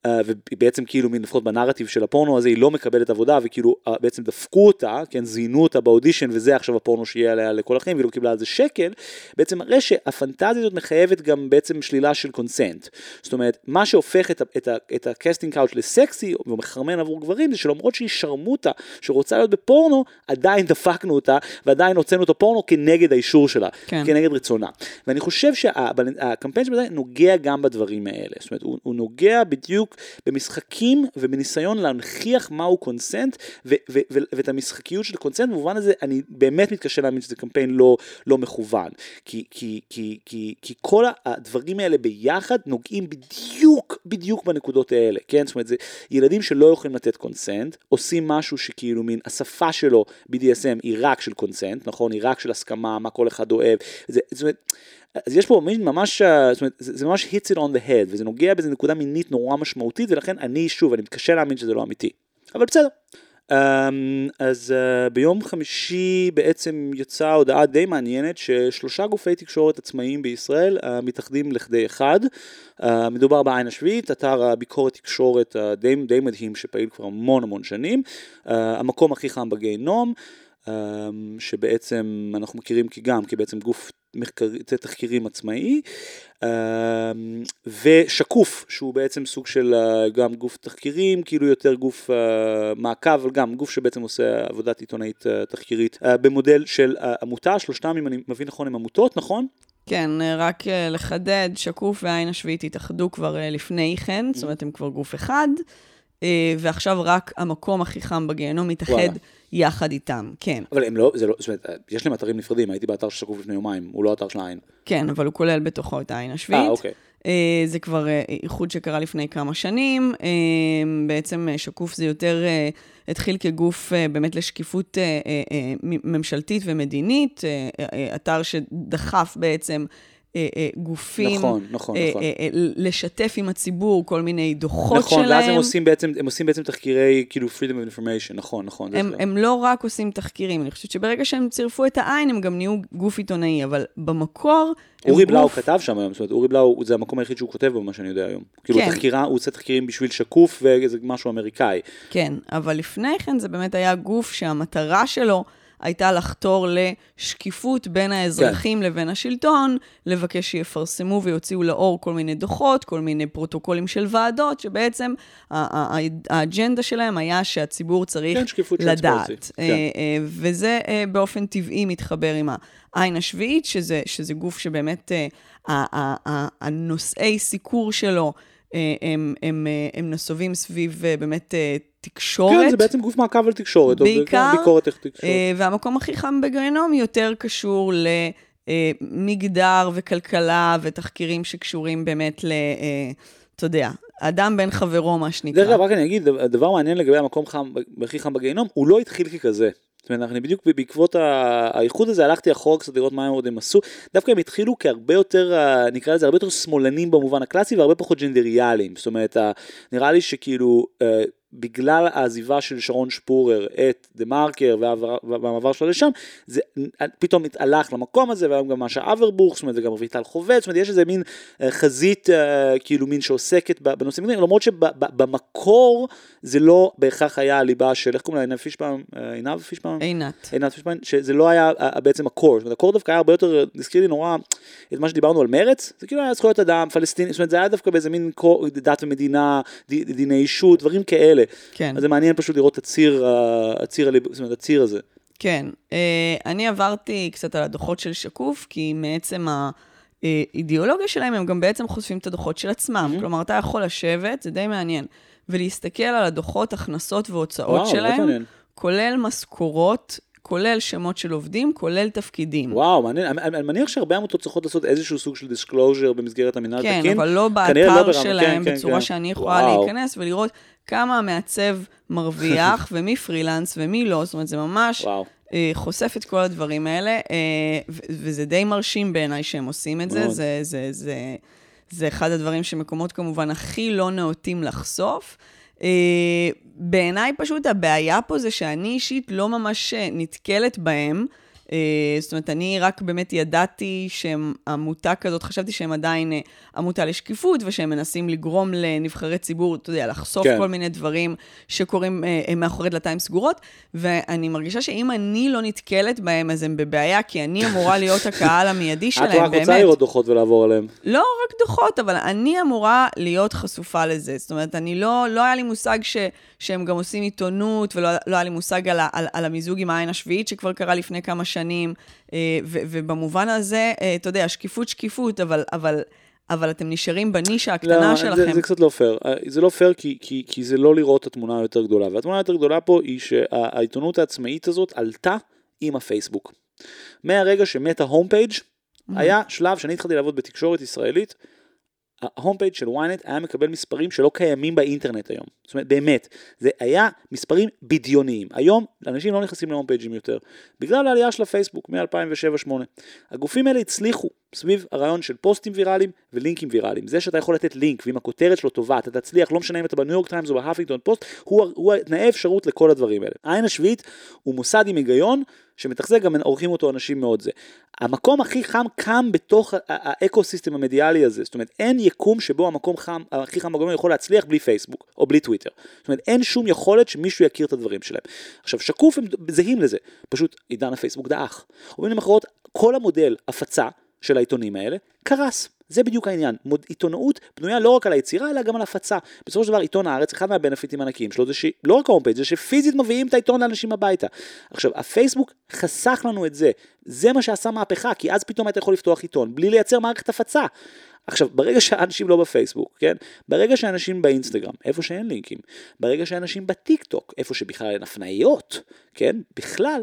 ובעצם כאילו לפחות בנרטיב של הפורנו הזה היא לא מקבלת עבודה וכאילו uh, בעצם דפקו אותה, כן, זיינו אותה באודישן וזה עכשיו הפורנו שיהיה עליה לכל החיים והיא לא קיבלה על זה שקל, בעצם מראה שהפנטזיה הזאת מחייבת גם בעצם שלילה של consent. זאת אומרת, מה שהופך את, את, את ה casting couch לסקסי ומחרמן עבור גברים זה שלמרות שהיא שרמוטה שרוצה להיות בפורנו, עדיין דפקנו אותה ועדיין הוצאנו את הפורנו כנגד האישור שלה, כן. כנגד רצונה. ואני חושב שהקמפיין של זה נוגע גם בדברים האלה, זאת אומרת, הוא, הוא נוגע בדיוק בדיוק במשחקים ובניסיון להנכיח מהו קונסנט ו- ו- ו- ואת המשחקיות של קונסנט, במובן הזה אני באמת מתקשה להאמין שזה קמפיין לא, לא מכוון, כי, כי, כי, כי, כי כל הדברים האלה ביחד נוגעים בדיוק בדיוק בנקודות האלה, כן? זאת אומרת זה ילדים שלא יכולים לתת קונסנט, עושים משהו שכאילו מין השפה שלו BDSM היא רק של קונסנט, נכון? היא רק של הסכמה, מה כל אחד אוהב, זה, זאת אומרת אז יש פה מין ממש, אה, זאת אומרת, זה, ממש hits it on the head, וזה נוגע באיזה נקודה מינית נורא משמעותית, ולכן אני, שוב, אני מתקשה להאמין שזה לא אמיתי. אבל בסדר. Um, אז uh, ביום חמישי בעצם יצאה הודעה די מעניינת ששלושה גופי תקשורת עצמאיים בישראל uh, מתאחדים לכדי אחד. Uh, מדובר בעין השביעית, אתר הביקורת תקשורת די, די מדהים שפעיל כבר המון המון שנים. המקום הכי חם בגיהנום. Um, שבעצם אנחנו מכירים כגם כבעצם גוף מחקרי, תחקירים עצמאי, אמ, ושקוף, שהוא בעצם סוג של אה, גם גוף תחקירים, כאילו יותר גוף אה, מעקב, אבל גם גוף שבעצם עושה עבודת עיתונאית אה, תחקירית במודל של עמותה, שלושתם, אם אני מבין נכון, הם עמותות, נכון? כן, רק לחדד, שקוף והעין השביעית התאחדו כבר לפני כן, זאת אומרת, הם כבר גוף אחד, ועכשיו רק המקום הכי חם בגיהנום מתאחד. וואלה. יחד איתם, כן. אבל הם לא, זה לא, זאת אומרת, יש להם אתרים נפרדים, הייתי באתר ששקוף לפני יומיים, הוא לא אתר של העין. כן, אבל הוא כולל בתוכו את העין השביעית. אה, אוקיי. אה, זה כבר אה, איחוד שקרה לפני כמה שנים. אה, בעצם שקוף זה יותר, התחיל כגוף באמת לשקיפות ממשלתית ומדינית, אתר שדחף בעצם גופים, נכון, נכון, אה, נכון. לשתף עם הציבור כל מיני דוחות נכון, שלהם. נכון, ואז הם עושים בעצם, הם עושים בעצם תחקירי, כאילו, freedom of information, נכון, נכון. הם, הם לא רק עושים תחקירים, אני חושבת שברגע שהם צירפו את העין, הם גם נהיו גוף עיתונאי, אבל במקור... אורי בלאו גוף... כתב שם היום, זאת אומרת, אורי בלאו, זה המקום היחיד שהוא כותב בו, מה שאני יודע היום. כאילו, כן. תחקירה, הוא עושה תחקירים בשביל שקוף, וזה משהו אמריקאי. כן, אבל לפני כן זה באמת היה גוף שהמטרה שלו... הייתה לחתור לשקיפות בין האזרחים לבין השלטון, לבקש שיפרסמו ויוציאו לאור כל מיני דוחות, כל מיני פרוטוקולים של ועדות, שבעצם האג'נדה שלהם היה שהציבור צריך כן, שקיפות לדעת. אה, כן. אה, וזה אה, באופן טבעי מתחבר עם העין השביעית, שזה, שזה גוף שבאמת הנושאי סיקור שלו, הם, הם, אה, הם נסובים סביב אה, באמת אה, תקשורת. כן, זה בעצם גוף מעקב על תקשורת. או בעיקר, ביקורת איך תקשורת. אה, והמקום הכי חם בגיהנום יותר קשור למגדר וכלכלה ותחקירים שקשורים באמת ל... אה, אתה יודע, אדם בן חברו, מה שנקרא. דרך אגב, רק אני אגיד, דבר מעניין לגבי המקום חם, הכי חם בגיהנום, הוא לא התחיל ככזה. זאת אומרת, אני בדיוק בעקבות האיחוד הזה הלכתי אחורה קצת לראות מה הם עוד הם עשו. דווקא הם התחילו כהרבה יותר, אה, נקרא לזה, הרבה יותר שמאלנים במובן הקלאסי והרבה פחות ג'נדריאליים. זאת אומרת, נראה לי שכאילו, אה, בגלל העזיבה של שרון שפורר את דה מרקר והמעבר שלו לשם, זה פתאום הלך למקום הזה, והיום גם מאשה אברבוך, זאת אומרת, זה גם רויטל חובד, זאת אומרת, יש איזה מין אה, חזית, אה, כאילו מין שעוסקת בנושאים האלה, למרות שבמקור זה לא בהכרח היה הליבה של, איך קוראים לה, עינב פישבאום, אה, עינב פישבאום? עינת. עינת פישמן, שזה לא היה בעצם הקור, זאת אומרת הקור דווקא היה הרבה יותר, הזכיר לי נורא את מה שדיברנו על מרץ, זה כאילו היה זכויות אדם, פלסטינים, זאת אומרת זה היה דווקא באיזה מין דת ומדינה, דיני אישות, דברים כאלה. כן. אז זה מעניין פשוט לראות את הציר, ה- הציר, זאת אומרת הציר הזה. כן. אה, אני עברתי קצת על הדוחות של שקוף, כי מעצם האידיאולוגיה שלהם, הם גם בעצם חושפים את הדוחות של עצמם. Mm-hmm. כלומר, אתה יכול לשבת, זה די מעניין, ולהסתכל על הדוחות, הכנסות והוצאות וואו, שלהם. כולל משכורות, כולל שמות של עובדים, כולל תפקידים. וואו, מעניין, אני, אני מניח שהרבה עמותות צריכות לעשות איזשהו סוג של disclosure במסגרת המינהל כן, התקין. אבל לא כנראה לא באתר ברמה- שלהם, כן, כן, בצורה כן. שאני יכולה וואו. להיכנס ולראות כמה המעצב מרוויח, ומי פרילנס ומי לא, זאת אומרת, זה ממש וואו. אה, חושף את כל הדברים האלה, אה, וזה די מרשים בעיניי שהם עושים את זה. מאוד. זה, זה, זה, זה אחד הדברים שמקומות כמובן הכי לא נאותים לחשוף. בעיניי פשוט הבעיה פה זה שאני אישית לא ממש אה, נתקלת בהם. אה, זאת אומרת, אני רק באמת ידעתי שהם עמותה כזאת, חשבתי שהם עדיין אה, עמותה לשקיפות, ושהם מנסים לגרום לנבחרי ציבור, אתה יודע, לחשוף כן. כל מיני דברים שקורים אה, מאחורי דלתיים סגורות, ואני מרגישה שאם אני לא נתקלת בהם, אז הם בבעיה, כי אני אמורה להיות הקהל המיידי את שלהם, רק באמת. רוצה לראות דוחות ולעבור עליהם. לא רק דוחות, אבל אני אמורה להיות חשופה לזה. זאת אומרת, אני לא, לא היה לי מושג ש, שהם גם עושים עיתונות, ולא לא היה לי מושג על, על, על המיזוג עם העין השביעית, שכבר קרה לפני כמה שנים. אה, ו, ובמובן הזה, אה, אתה יודע, שקיפות, שקיפות, אבל, אבל, אבל אתם נשארים בנישה הקטנה לא, שלכם. זה, זה קצת לא פייר. אה, זה לא פייר כי, כי, כי זה לא לראות את התמונה היותר גדולה. והתמונה היותר גדולה פה היא שהעיתונות העצמאית הזאת עלתה עם הפייסבוק. מהרגע שמת ה home page היה שלב שאני התחלתי לעבוד בתקשורת ישראלית, ה home page של ynet היה מקבל מספרים שלא קיימים באינטרנט היום. זאת אומרת, באמת, זה היה מספרים בדיוניים. היום אנשים לא נכנסים ל home page ים יותר, בגלל העלייה של הפייסבוק מ-2007-2008. הגופים האלה הצליחו סביב הרעיון של פוסטים ויראליים ולינקים ויראליים. זה שאתה יכול לתת לינק, ואם הכותרת שלו טובה, אתה תצליח, לא משנה אם אתה בניו יורק טיימס או בהפינגטון פוסט, הוא, הוא תנאי אפשרות לכל הדברים האלה. העין השביעית הוא מוסד עם היגיון, שמתחזק גם עורכים אותו אנשים מאוד זה. המקום הכי חם קם בתוך ה ecosystem המדיאלי הזה, זאת אומרת אין יקום שבו המקום חם, הכי חם בגיהנום יכול להצליח בלי פייסבוק או בלי טוויטר. זאת אומרת אין שום יכולת שמישהו יכיר את הדברים שלהם. עכשיו שקוף הם זהים לזה, פשוט עידן הפייסבוק דעך. או במילים אחרות, כל המודל הפצה של העיתונים האלה קרס. זה בדיוק העניין, מוד, עיתונאות בנויה לא רק על היצירה אלא גם על הפצה. בסופו של דבר עיתון הארץ, אחד מה benefit ים הענקיים שלו זה שלא רק ה home page זה שפיזית מביאים את העיתון לאנשים הביתה. עכשיו הפייסבוק חסך לנו את זה, זה מה שעשה מהפכה, כי אז פתאום אתה יכול לפתוח עיתון בלי לייצר מערכת הפצה. עכשיו, ברגע שאנשים לא בפייסבוק, כן? ברגע שאנשים באינסטגרם, איפה שאין לינקים, ברגע שאנשים בטיק טוק, איפה שבכלל אין הפניות, כן? בכלל,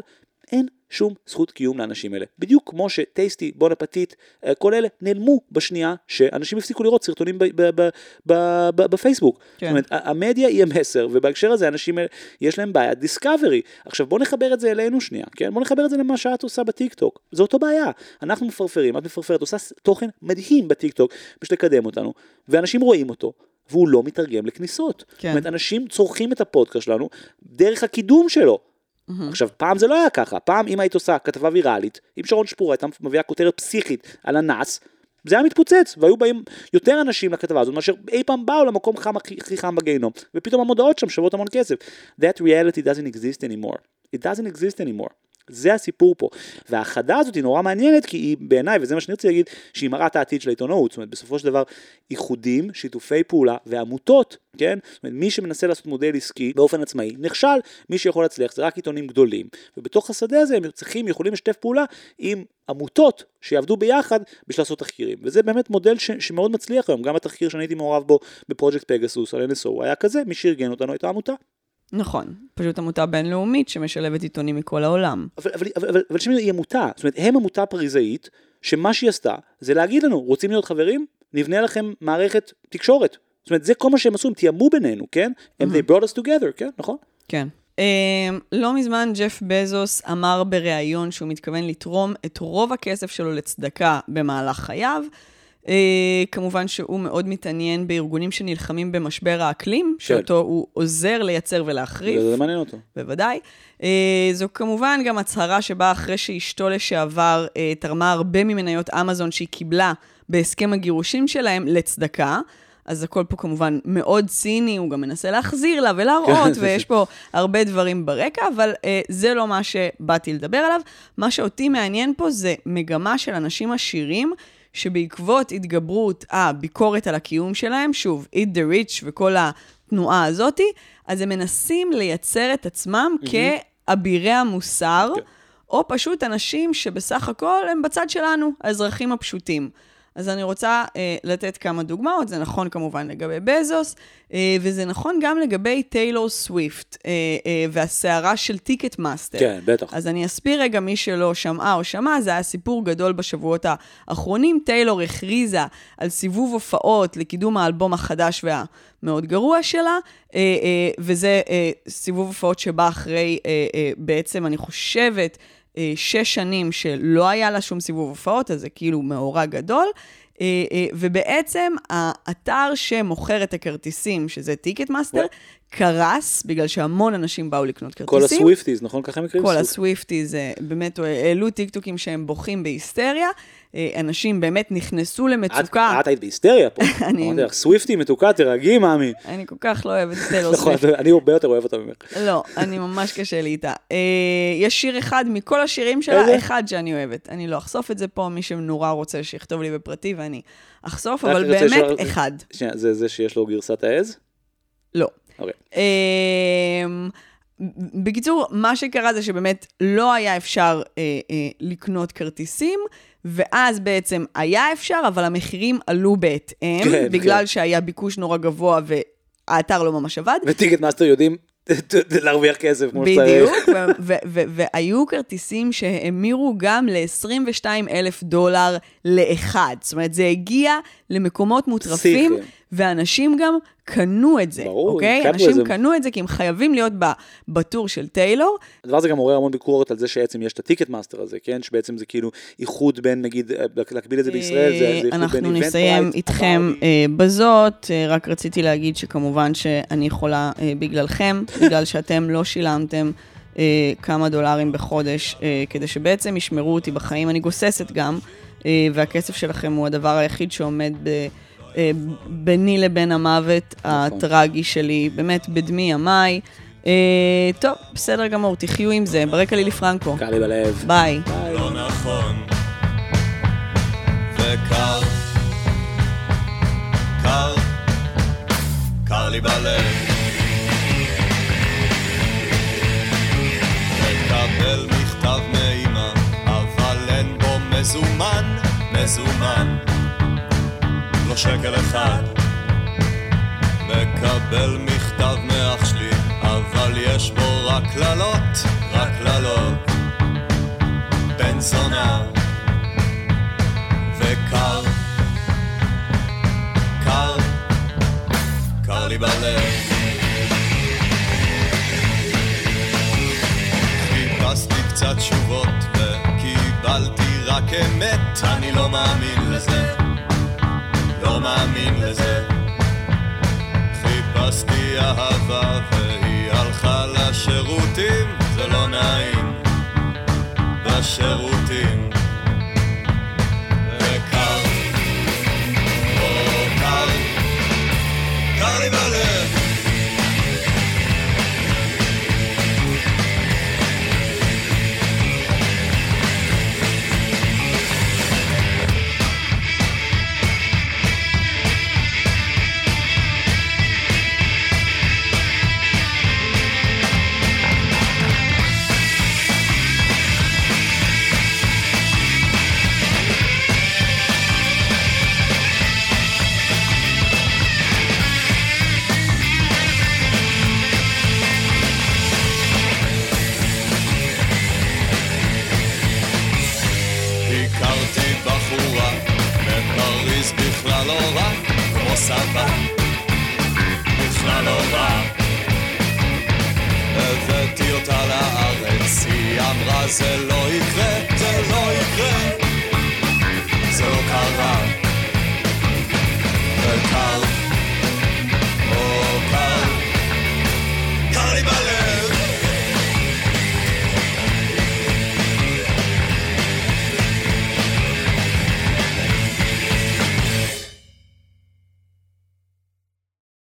אין שום זכות קיום לאנשים האלה. בדיוק כמו שטייסטי, בון אפטיט, אה, כל אלה נעלמו בשנייה שאנשים הפסיקו לראות סרטונים ב- ב- ב- ב- ב- בפייסבוק. כן. זאת אומרת, המדיה היא המסר, ובהקשר הזה אנשים האלה, יש להם בעיה discovery. עכשיו בוא נחבר את זה אלינו שנייה, כן? בוא נחבר את זה למה שאת עושה בטיק טוק. זו אותו בעיה. אנחנו מפרפרים, את מפרפרת, עושה תוכן מדהים בטיק טוק, בשביל לקדם אותנו, ואנשים רואים אותו. והוא לא מתרגם לכניסות. כן. זאת אומרת, אנשים צורכים את הפודקאסט שלנו דרך הקידום שלו. עכשיו, פעם זה לא היה ככה, פעם אם היית עושה כתבה ויראלית, אם שרון שפורה הייתה מביאה כותרת פסיכית על הנאס, זה היה מתפוצץ, והיו באים יותר אנשים לכתבה הזאת מאשר אי פעם באו למקום חם הכי חם בגיהנום, ופתאום המודעות שם שוות המון כסף. That reality doesn't exist anymore. It doesn't exist anymore. זה הסיפור פה. וההאחדה הזאת היא נורא מעניינת, כי היא בעיניי, וזה מה שאני רוצה להגיד, שהיא מראה את העתיד של העיתונאות. זאת אומרת, בסופו של דבר, איחודים, שיתופי פעולה ועמותות, כן? זאת אומרת, מי שמנסה לעשות מודל עסקי באופן עצמאי, נכשל, מי שיכול להצליח זה רק עיתונים גדולים. ובתוך השדה הזה הם צריכים, יכולים לשתף פעולה עם עמותות שיעבדו ביחד בשביל לעשות תחקירים. וזה באמת מודל ש, שמאוד מצליח היום, גם התחקיר שאני הייתי מעורב בו בפרויקט פגסוס על NSO היה כזה, מי שארגן אותנו הייתה עמותה. נכון, פשוט עמותה בינלאומית שמשלבת עיתונים מכל העולם. אבל, אבל, אבל, אבל, אבל היא עמותה, זאת אומרת, הם עמותה פריזאית, שמה שהיא עשתה זה להגיד לנו, רוצים להיות חברים? נבנה לכם מערכת תקשורת. זאת אומרת, זה כל מה שהם עשו, הם תיאמו בינינו, כן? Mm-hmm. they brought us together, כן? נכון? כן. Um, לא מזמן ג'ף בזוס אמר בריאיון שהוא מתכוון לתרום את רוב הכסף שלו לצדקה במהלך חייו. Uh, כמובן שהוא מאוד מתעניין בארגונים שנלחמים במשבר האקלים, כן. שאותו הוא עוזר לייצר ולהחריף. זה מעניין אותו. בוודאי. Uh, זו כמובן גם הצהרה שבאה אחרי שאשתו לשעבר uh, תרמה הרבה ממניות אמזון שהיא קיבלה בהסכם הגירושים שלהם לצדקה. אז הכל פה כמובן מאוד ציני, הוא גם מנסה להחזיר לה ולהראות, ויש פה הרבה דברים ברקע, אבל אה, זה לא מה שבאתי לדבר עליו. מה שאותי מעניין פה זה מגמה של אנשים עשירים, שבעקבות התגברות הביקורת על הקיום שלהם, שוב, eat the rich וכל התנועה הזאתי, אז הם מנסים לייצר את עצמם כאבירי המוסר, כן. או פשוט אנשים שבסך הכל הם בצד שלנו, האזרחים הפשוטים. אז אני רוצה אה, לתת כמה דוגמאות, זה נכון כמובן לגבי בזוס, אה, וזה נכון גם לגבי טיילור סוויפט אה, אה, והסערה של טיקט מאסטר. כן, בטח. אז אני אסביר רגע מי שלא שמעה או שמע, זה היה סיפור גדול בשבועות האחרונים. טיילור הכריזה על סיבוב הופעות לקידום האלבום החדש והמאוד גרוע שלה, אה, אה, וזה אה, סיבוב הופעות שבא אחרי, אה, אה, בעצם, אני חושבת, שש שנים שלא היה לה שום סיבוב הופעות, אז זה כאילו מאורע גדול. אה, אה, ובעצם האתר שמוכר את הכרטיסים, שזה טיקט מאסטר, קרס, בגלל שהמון אנשים באו לקנות כרטיסים. כל הסוויפטיז, נכון? ככה הם יקרים? כל ה Swifties, באמת, העלו טיקטוקים שהם בוכים בהיסטריה. אה, אנשים באמת נכנסו למצוקה. את, היית בהיסטריה פה. אני... אמרתי לך, Swiftie מתוקה, תירגעי, מאמי. אני כל כך לא אוהבת את טיילור סוויפט. נכון, אני הרבה יותר אוהב אותה ממך. לא, אני ממש קשה לי איתה. אה, יש שיר אחד מכל השירים שלה, אחד שאני אוהבת. אני לא אחשוף את זה פה, מי שנורא רוצה שיכתוב לי בפרטי ואני אחשוף, אבל באמת אחד. זה זה שיש לו גרסת העז? לא. אוקיי. אמ, בקיצור, מה שקרה זה שבאמת לא היה אפשר אה, אה, לקנות כרטיסים, ואז בעצם היה אפשר, אבל המחירים עלו בהתאם, כן, בגלל כן. שהיה ביקוש נורא גבוה והאתר לא ממש עבד. וטיקט מאסטר יודעים להרוויח כסף כמו שצריך. בדיוק, והיו כרטיסים שהאמירו גם ל-22 אלף דולר לאחד. זאת אומרת, זה הגיע למקומות מוטרפים, ואנשים גם קנו את זה, ברור, אוקיי? אנשים איזה... קנו את זה כי הם חייבים להיות ב tour של טיילור. הדבר הזה גם עורר המון ביקורת על זה שבעצם יש את הטיקט מאסטר הזה, כן? שבעצם זה כאילו איחוד בין, נגיד, אה, להקביל את זה בישראל, זה, זה איחוד בין אנחנו נסיים איתכם אה, בזאת, אה, רק רציתי להגיד שכמובן שאני יכולה אה, בגללכם, בגלל שאתם לא שילמתם. אה, כמה דולרים בחודש, אה, כדי שבעצם ישמרו אותי בחיים. אני גוססת גם, אה, והכסף שלכם הוא הדבר היחיד שעומד ב... אה, ביני לבין המוות נכון. הטרגי שלי, באמת בדמי ימיי. אה, טוב, בסדר גמור, תחיו עם זה. ברקע לילי פרנקו. קר לי בלב. ביי. לא נכון, וקר, קר, קר לי בלב. מקבל מכתב מאמא, אבל אין בו מזומן, מזומן. שקל אחד. מקבל מכתב מאח שלי אבל יש בו רק קללות, רק קללות. בן זונה וקר. קר. קר לי בלב. חיפשתי קצת תשובות וקיבלתי רק אמת אני לא מאמין לזה לא מאמין לזה. חיפשתי אהבה והיא הלכה לשירותים, זה לא נעים. בשירותים. וקר, או קר, קר לי